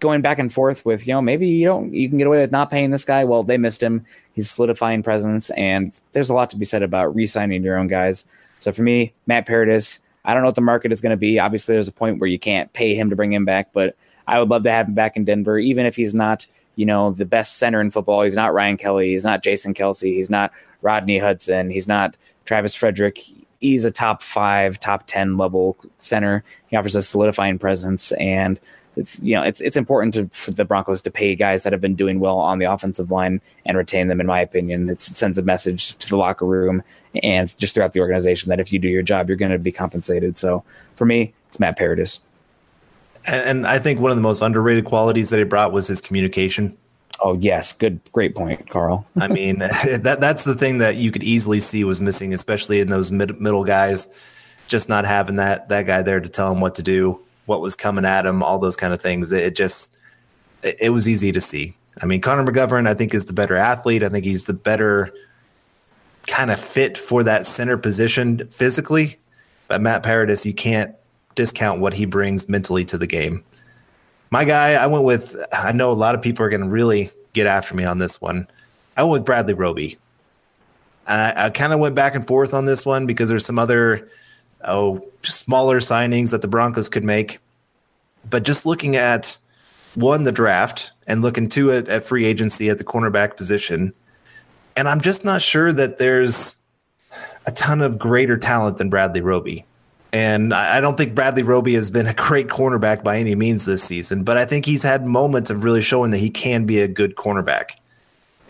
going back and forth with, you know, maybe you don't you can get away with not paying this guy. Well, they missed him. He's solidifying presence, and there's a lot to be said about re-signing your own guys. So for me, Matt Paradis, I don't know what the market is going to be. Obviously, there's a point where you can't pay him to bring him back, but I would love to have him back in Denver, even if he's not, you know, the best center in football. He's not Ryan Kelly. He's not Jason Kelce. He's not Rodney Hudson. He's not Travis Frederick. He's a top five, top 10 level center. He offers a solidifying presence and it's you know it's it's important to, for the Broncos to pay guys that have been doing well on the offensive line and retain them. In my opinion, it sends a message to the locker room and just throughout the organization that if you do your job, you're going to be compensated. So for me, it's Matt Paradis. And, and I think one of the most underrated qualities that he brought was his communication. Oh yes, good, great point, Carl. I (laughs) mean, (laughs) that that's the thing that you could easily see was missing, especially in those mid, middle guys, just not having that that guy there to tell him what to do what was coming at him, all those kind of things. It, just it, it was easy to see. I mean, Connor McGovern, I think, is the better athlete. I think he's the better kind of fit for that center position physically. But Matt Paradis, you can't discount what he brings mentally to the game. My guy, I went with, I know a lot of people are going to really get after me on this one. I went with Bradley Roby. I, I kind of went back and forth on this one because there's some other oh, smaller signings that the Broncos could make. But just looking at one, the draft, and looking two at, at free agency at the cornerback position, and I'm just not sure that there's a ton of greater talent than Bradley Roby. And I don't think Bradley Roby has been a great cornerback by any means this season, but I think he's had moments of really showing that he can be a good cornerback.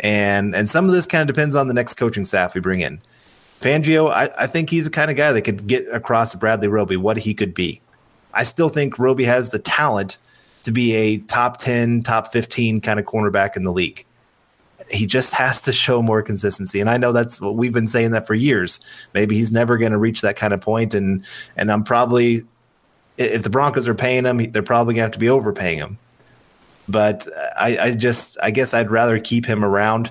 And and some of this kind of depends on the next coaching staff we bring in. Fangio, I, I think he's the kind of guy that could get across Bradley Roby what he could be. I still think Roby has the talent to be a top 10, top 15 kind of cornerback in the league. He just has to show more consistency. And I know that's what we've been saying that for years. Maybe he's never going to reach that kind of point and and I'm probably if the Broncos are paying him, they're probably going to have to be overpaying him. But uh, I, I just I guess I'd rather keep him around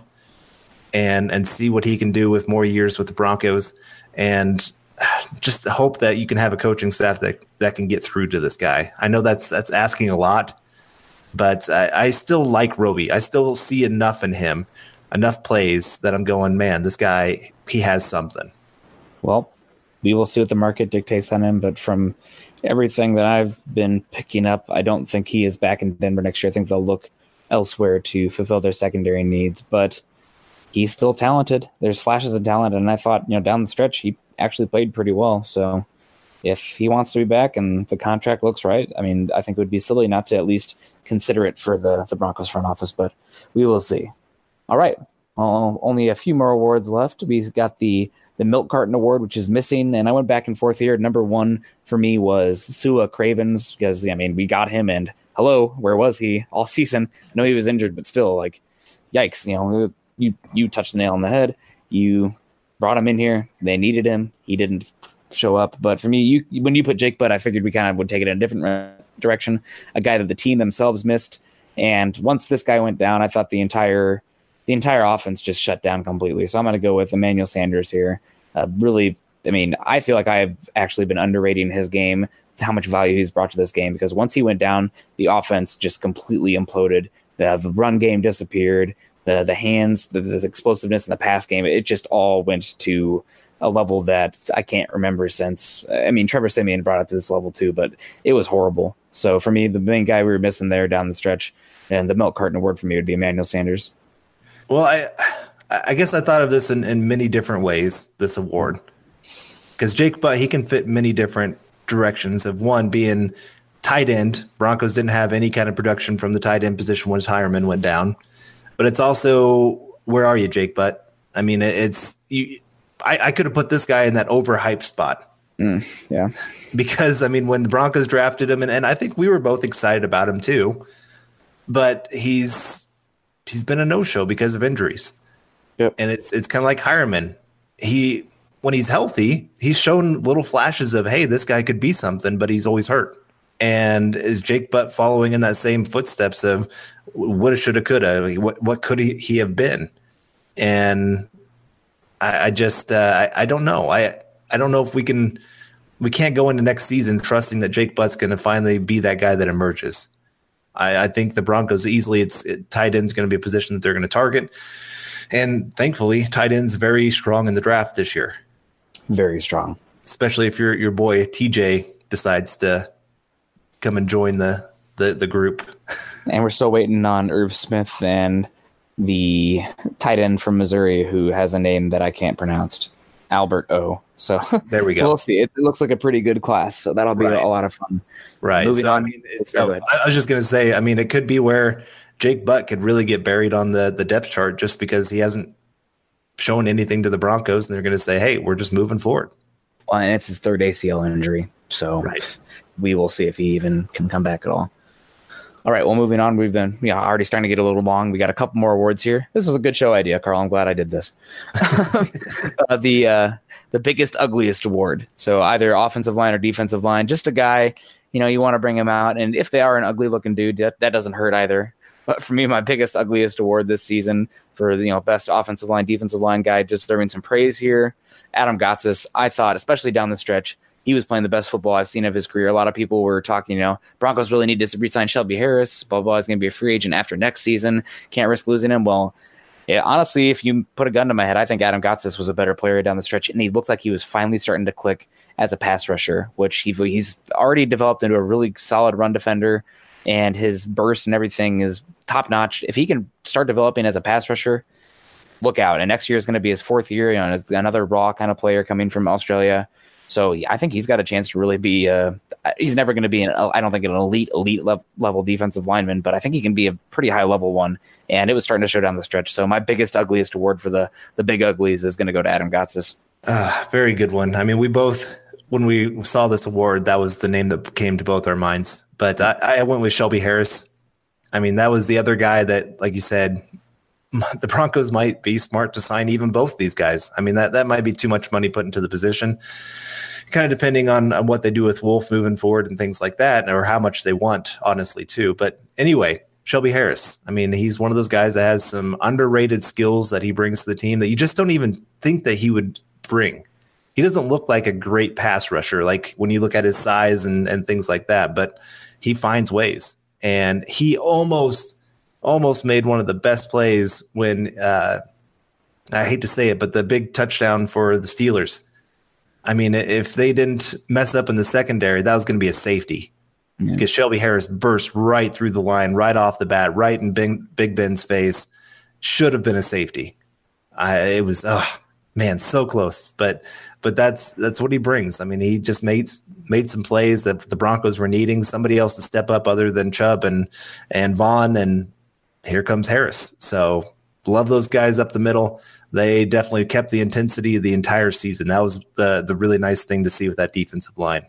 and and see what he can do with more years with the Broncos, and (sighs) just hope that you can have a coaching staff that that can get through to this guy. I know that's that's asking a lot, but I, I still like Roby. I still see enough in him, enough plays that I'm going, man, this guy he has something. Well, we will see what the market dictates on him, but from everything that I've been picking up, I don't think he is back in Denver next year. I think they'll look elsewhere to fulfill their secondary needs, but he's still talented. There's flashes of talent, and I thought, you know, down the stretch, he actually played pretty well. So if he wants to be back and the contract looks right, I mean, I think it would be silly not to at least consider it for the the Broncos front office, but we will see. All right. Well, only a few more awards left. We've got the the milk carton award, which is missing, and I went back and forth here. Number one for me was Sua Cravens because I mean we got him, and hello, where was he all season? I know he was injured, but still, like, yikes! You know, you you touched the nail on the head. You brought him in here. They needed him. He didn't show up. But for me, you when you put Jake Butt, I figured we kind of would take it in a different direction. A guy that the team themselves missed. And once this guy went down, I thought the entire the entire offense just shut down completely. So I'm going to go with Emmanuel Sanders here. Uh, really, I mean, I feel like I've actually been underrating his game, how much value he's brought to this game because once he went down, the offense just completely imploded. The, the run game disappeared the the hands, the, the explosiveness in the pass game. It just all went to a level that I can't remember since. I mean, Trevor Siemian brought it to this level too, but it was horrible. So for me, the main guy we were missing there down the stretch, and the milk carton award for me would be Emmanuel Sanders. Well, I I guess I thought of this in, in many different ways. This award, because Jake Butt he can fit many different directions. Of one being tight end, Broncos didn't have any kind of production from the tight end position once Heuerman went down, but it's also where are you, Jake Butt I mean, it's you. I, I could have put this guy in that overhyped spot. Mm, yeah. Because I mean, when the Broncos drafted him, and, and I think we were both excited about him too, but he's he's been a no show because of injuries. Yep. And it's it's kind of like Heuerman. He when he's healthy, he's shown little flashes of hey, this guy could be something, but he's always hurt. And is Jake Butt following in that same footsteps of what shoulda, coulda? What what could he, he have been? And I, I just uh, I, I don't know. I I don't know if we can we can't go into next season trusting that Jake Butt's going to finally be that guy that emerges. I, I think the Broncos easily it's it, tight end's going to be a position that they're going to target, and thankfully tight end's very strong in the draft this year. Very strong, especially if your your boy TJ decides to come and join the the the group. (laughs) and we're still waiting on Irv Smith and the tight end from Missouri who has a name that I can't pronounce. Albert O. So (laughs) there we go. we'll see. It, it, looks like a pretty good class, so that'll be right. a, lot of fun. Right. Moving so, on. I, mean, so, I was just going to say, I mean, it could be where Jake Butt could really get buried on the the depth chart just because he hasn't shown anything to the Broncos, and they're going to say, "Hey, we're just moving forward." Well, and it's his third ACL injury, so right. We will see if he even can come back at all. All right, well, moving on. We've been yeah already starting to get a little long. We got a couple more awards here. This is a good show idea, Carl. I'm glad I did this. (laughs) uh, the uh, the biggest ugliest award. So either offensive line or defensive line. Just a guy, you know, you want to bring him out, and if they are an ugly looking dude, that, that doesn't hurt either. But for me, my biggest ugliest award this season for you know best offensive line, defensive line guy, deserving some praise here. Adam Gotsis, I thought, especially down the stretch, he was playing the best football I've seen of his career. A lot of people were talking, you know, Broncos really need to resign Shelby Harris. Blah blah. He's going to be a free agent after next season. Can't risk losing him. Well, yeah, honestly, if you put a gun to my head, I think Adam Gotsis was a better player down the stretch, and he looked like he was finally starting to click as a pass rusher, which he, he's already developed into a really solid run defender, and his burst and everything is top notch. If he can start developing as a pass rusher, look out. And next year is going to be his fourth year. You know, another raw kind of player coming from Australia. So I think he's got a chance to really be. Uh, he's never going to be an. I don't think an elite elite level defensive lineman, but I think he can be a pretty high level one. And it was starting to show down the stretch. So my biggest ugliest award for the the big uglies is going to go to Adam Gotsis. Uh, very good one. I mean, we both when we saw this award, that was the name that came to both our minds. But I, I went with Shelby Harris. I mean, that was the other guy that, like you said, (laughs) the Broncos might be smart to sign even both these guys. I mean, that, that might be too much money put into the position, kind of depending on, on what they do with Wolfe moving forward and things like that, or how much they want, honestly, too. But anyway, Shelby Harris. I mean, he's one of those guys that has some underrated skills that he brings to the team that you just don't even think that he would bring. He doesn't look like a great pass rusher, like when you look at his size and, and things like that, but he finds ways. And he almost almost made one of the best plays when uh, I hate to say it, but the big touchdown for the Steelers. I mean, if they didn't mess up in the secondary, that was going to be a safety yeah. because Shelby Harris burst right through the line, right off the bat, right in Big, Big Ben's face. Should have been a safety. I, it was, oh man, so close. But but that's that's what he brings. I mean, he just made made some plays that the Broncos were needing somebody else to step up other than Chubb and and Von, and here comes Harris. So love those guys up the middle. They definitely kept the intensity the entire season. That was the the really nice thing to see with that defensive line.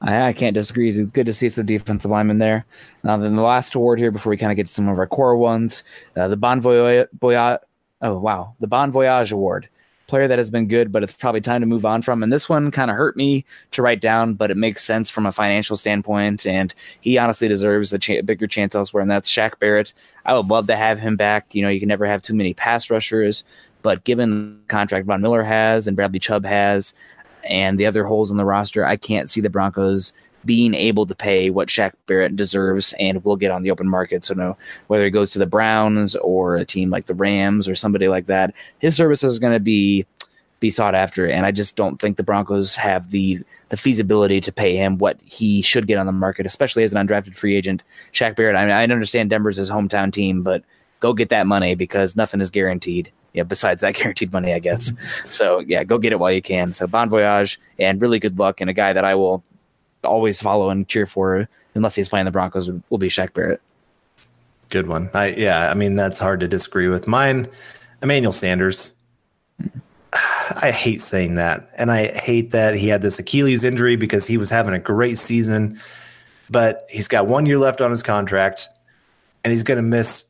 I, can't disagree. Good to see some defensive linemen there. Now, then the last award here before we kind of get to some of our core ones, uh, the Bon Voyage. Oh wow, the Bon Voyage Award player that has been good, but it's probably time to move on from. And this one kind of hurt me to write down, but it makes sense from a financial standpoint. And he honestly deserves a cha- bigger chance elsewhere, and that's Shaq Barrett. I would love to have him back. You know, you can never have too many pass rushers, but given the contract Von Miller has and Bradley Chubb has, and the other holes in the roster, I can't see the Broncos being able to pay what Shaq Barrett deserves and will get on the open market. So no, whether it goes to the Browns or a team like the Rams or somebody like that, his service is going to be be sought after. And I just don't think the Broncos have the the feasibility to pay him what he should get on the market, especially as an undrafted free agent. Shaq Barrett, I, mean, I understand Denver's his hometown team, but go get that money because nothing is guaranteed. Yeah, besides that (laughs) guaranteed money, I guess. so yeah, go get it while you can. So bon voyage and really good luck. And a guy that I will always follow and cheer for, unless he's playing the Broncos, will be Shaq Barrett. Good one. I yeah, I mean that's hard to disagree with. Mine, Emmanuel Sanders. (sighs) I hate saying that. And I hate that he had this Achilles injury because he was having a great season, but he's got one year left on his contract and he's going to miss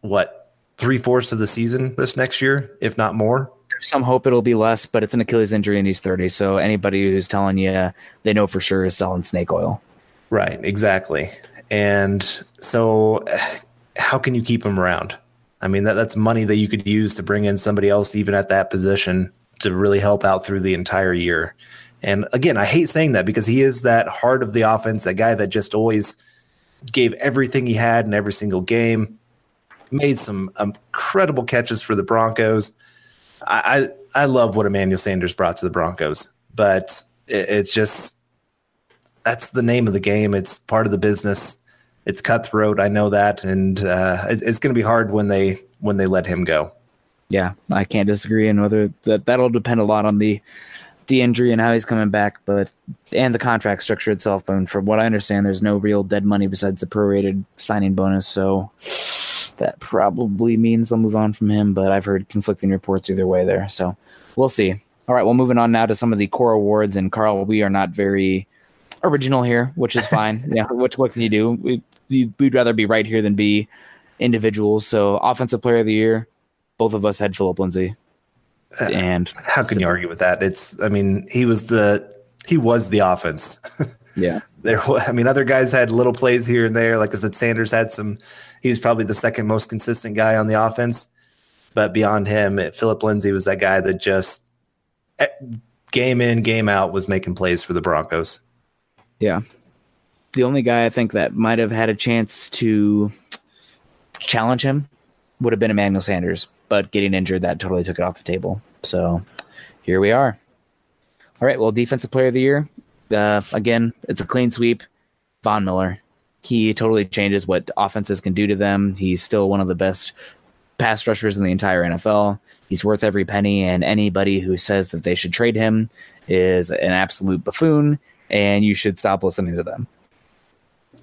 what, three fourths of the season this next year, if not more. Some hope it'll be less, but it's an Achilles injury and he's 30. So anybody who's telling you they know for sure is selling snake oil. Right, exactly. And so how can you keep him around? I mean, that, that's money that you could use to bring in somebody else, even at that position, to really help out through the entire year. And again, I hate saying that because he is that heart of the offense, that guy that just always gave everything he had in every single game, made some incredible catches for the Broncos. I, I, love what Emmanuel Sanders brought to the Broncos, but it, it's just that's the name of the game. It's part of the business it's cutthroat. I know that, and uh, it, it's going to be hard when they when they let him go. Yeah, I can't disagree. And whether that that'll depend a lot on the the injury and how he's coming back, but and the contract structure itself. But from what I understand, there's no real dead money besides the prorated signing bonus. So that probably means they'll move on from him. But I've heard conflicting reports either way there. So we'll see. All right, well, moving on now to some of the core awards. And Carl, we are not very original here, which is fine. (laughs) yeah, what what can you do? We we'd rather be right here than be individuals. So, offensive player of the year, both of us had Phillip Lindsay. Uh, and how can you argue with that? It's, I mean, he was the he was the offense. (laughs) yeah, there. I mean, other guys had little plays here and there. Like I said, Sanders had some. He was probably the second most consistent guy on the offense, but beyond him, Phillip Lindsay was that guy that just eh, game in, game out was making plays for the Broncos. Yeah, the only guy I think that might have had a chance to challenge him would have been Emmanuel Sanders, but getting injured that totally took it off the table. So here we are. All right, well, defensive player of the year. Uh, again, it's a clean sweep. Von Miller. He totally changes what offenses can do to them. He's still one of the best pass rushers in the entire NFL. He's worth every penny, and anybody who says that they should trade him is an absolute buffoon, and you should stop listening to them.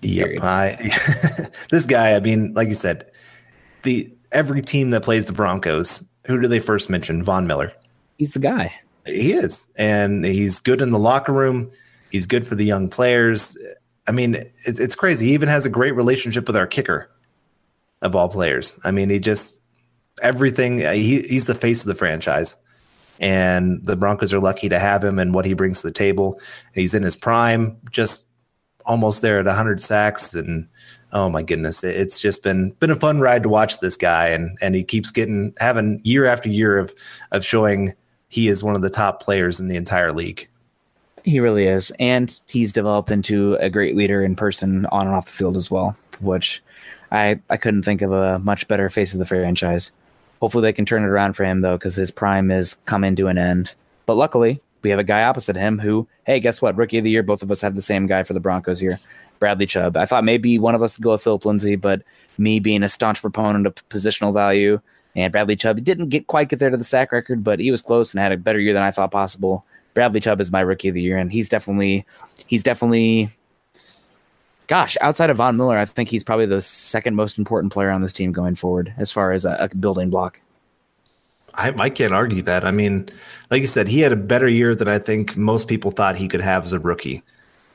Yep. I, (laughs) this guy, I mean, like you said, the every team that plays the Broncos, who do they first mention? Von Miller. He's the guy. He is. And he's good in the locker room. He's good for the young players. I mean, it's, it's crazy. He even has a great relationship with our kicker of all players. I mean, he just everything uh, he, he's the face of the franchise. And the Broncos are lucky to have him and what he brings to the table. He's in his prime, just almost there at 100 sacks and oh my goodness it's just been been a fun ride to watch this guy and and he keeps getting having year after year of of showing he is one of the top players in the entire league he really is and he's developed into a great leader in person on and off the field as well which i i couldn't think of a much better face of the franchise hopefully they can turn it around for him though because his prime is coming to an end but luckily we have a guy opposite him who, hey, guess what? Rookie of the year. Both of us have the same guy for the Broncos here, Bradley Chubb. I thought maybe one of us would go with Phillip Lindsay, but me being a staunch proponent of positional value and Bradley Chubb didn't get quite get there to the sack record, but he was close and had a better year than I thought possible. Bradley Chubb is my rookie of the year, and he's definitely he's definitely gosh, outside of Von Miller, I think he's probably the second most important player on this team going forward as far as a, a building block. I, I can't argue that. I mean, like you said, he had a better year than I think most people thought he could have as a rookie.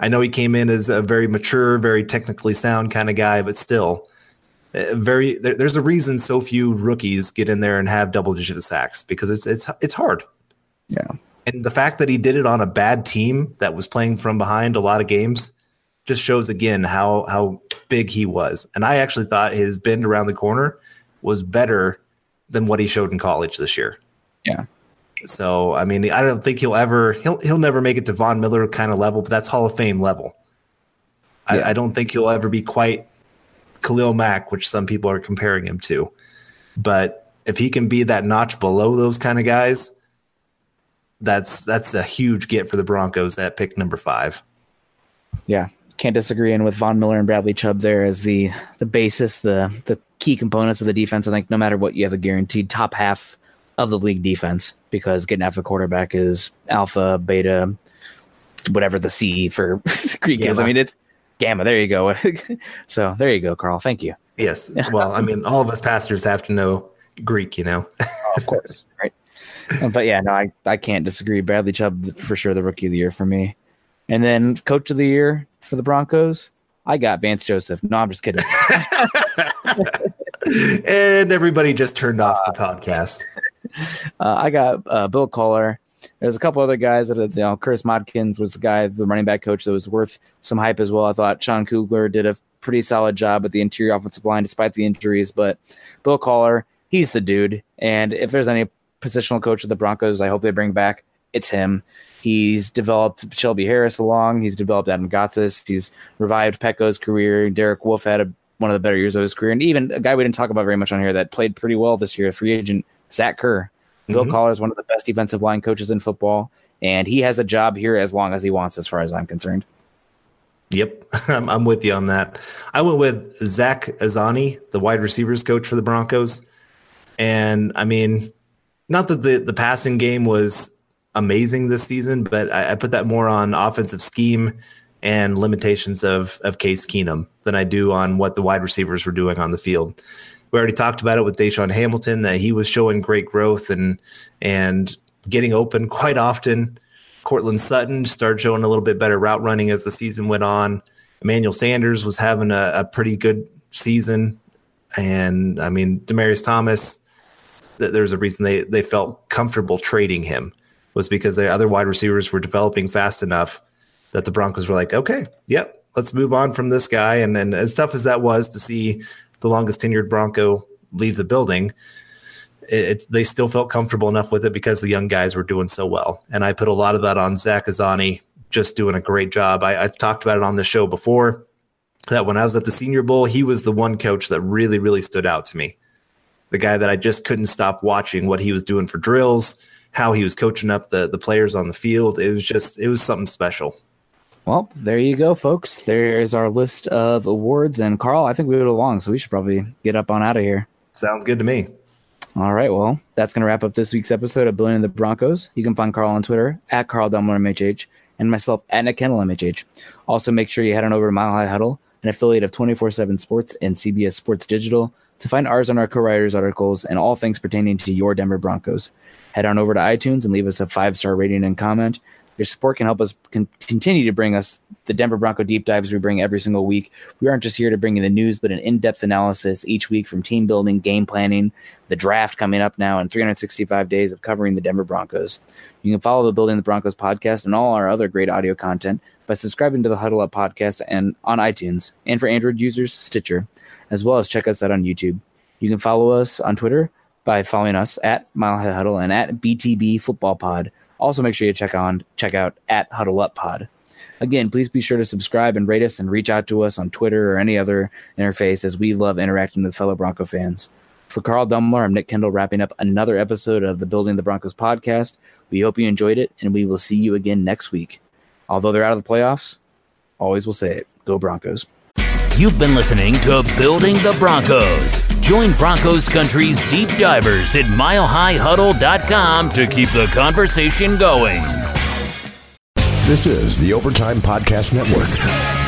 I know he came in as a very mature, very technically sound kind of guy, but still, uh, very. There, there's a reason so few rookies get in there and have double digit sacks because it's it's it's hard. Yeah, and the fact that he did it on a bad team that was playing from behind a lot of games just shows again how how big he was. And I actually thought his bend around the corner was better than what he showed in college this year. Yeah. So I mean, I don't think he'll ever he'll he'll never make it to Von Miller kind of level, but that's Hall of Fame level. I, I don't think he'll ever be quite Khalil Mack, which some people are comparing him to. But if he can be that notch below those kind of guys, that's that's a huge get for the Broncos at pick number five. Yeah, can't disagree. And with Von Miller and Bradley Chubb there as the the basis, the the key components of the defense, I think no matter what, you have a guaranteed top half of the league defense because getting after the quarterback is alpha, beta, whatever the C for (laughs) Greek gamma. is. I mean, it's gamma. There you go. (laughs) so there you go, Carl. Thank you. Yes. Well, I mean, all of us pastors have to know Greek, you know. oh, of course, (laughs) right. But yeah, no, I, I can't disagree. Bradley Chubb for sure the rookie of the year for me. And then coach of the year for the Broncos, I got Vance Joseph. No, I'm just kidding. (laughs) and everybody just turned off the podcast. Uh, I got uh, Bill Kollar. There's a couple other guys that, you know, Chris Modkins was the guy, the running back coach that was worth some hype as well. I thought Sean Kugler did a pretty solid job at the interior offensive line despite the injuries, but Bill Kollar, he's the dude. And if there's any positional coach of the Broncos, I hope they bring back, it's him. He's developed Shelby Harris along. He's developed Adam Gotsis. He's revived Peko's career. Derek Wolfe had a, one of the better years of his career. And even a guy we didn't talk about very much on here that played pretty well this year, a free agent, Zach Kerr. Bill mm-hmm. Kollar is one of the best defensive line coaches in football, and he has a job here as long as he wants, as far as I'm concerned. Yep, (laughs) I'm, I'm with you on that. I went with Zach Azzanni, the wide receivers coach for the Broncos, and I mean, not that the the passing game was amazing this season, but I, I put that more on offensive scheme and limitations of of Case Keenum than I do on what the wide receivers were doing on the field we already talked about it with DaeSean Hamilton that he was showing great growth and and getting open quite often. Courtland Sutton started showing a little bit better route running as the season went on. Emmanuel Sanders was having a, a pretty good season, and I mean Demaryius Thomas. Th- there's a reason they they felt comfortable trading him was because the other wide receivers were developing fast enough that the Broncos were like, okay, yep, let's move on from this guy. And and as tough as that was to see the longest tenured Bronco leave the building, it, they still felt comfortable enough with it because the young guys were doing so well. And I put a lot of that on Zach Azzanni just doing a great job. I, I've talked about it on the show before that when I was at the Senior Bowl, he was the one coach that really, really stood out to me. The guy that I just couldn't stop watching what he was doing for drills, how he was coaching up the the players on the field. It was just it was something special. Well, there you go, folks. There's our list of awards. And Carl, I think we went along, so we should probably get up on out of here. Sounds good to me. All right. Well, that's going to wrap up this week's episode of Building the Broncos. You can find Carl on Twitter at Carl Dumler MHH and myself at Nick Kendell MHH. Also, make sure you head on over to Mile High Huddle, an affiliate of 24 7 Sports and CBS Sports Digital, to find ours on our co writers articles and all things pertaining to your Denver Broncos. Head on over to iTunes and leave us a five star rating and comment. Your support can help us con- continue to bring us the Denver Bronco deep dives we bring every single week. We aren't just here to bring you the news, but an in depth analysis each week from team building, game planning, the draft coming up now, and 365 days of covering the Denver Broncos. You can follow the Building the Broncos podcast and all our other great audio content by subscribing to the Huddle Up podcast and on iTunes, and for Android users, Stitcher, as well as check us out on YouTube. You can follow us on Twitter by following us at Mile High Huddle and at BTB Football Pod. Also, make sure you check on check out at Huddle Up Pod. Again, please be sure to subscribe and rate us and reach out to us on Twitter or any other interface as we love interacting with fellow Bronco fans. For Carl Dumler, I'm Nick Kendell wrapping up another episode of the Building the Broncos podcast. We hope you enjoyed it, and we will see you again next week. Although they're out of the playoffs, always will say it. Go Broncos. You've been listening to Building the Broncos. Join Broncos Country's deep divers at milehighhuddle.com to keep the conversation going. This is the Overtime Podcast Network.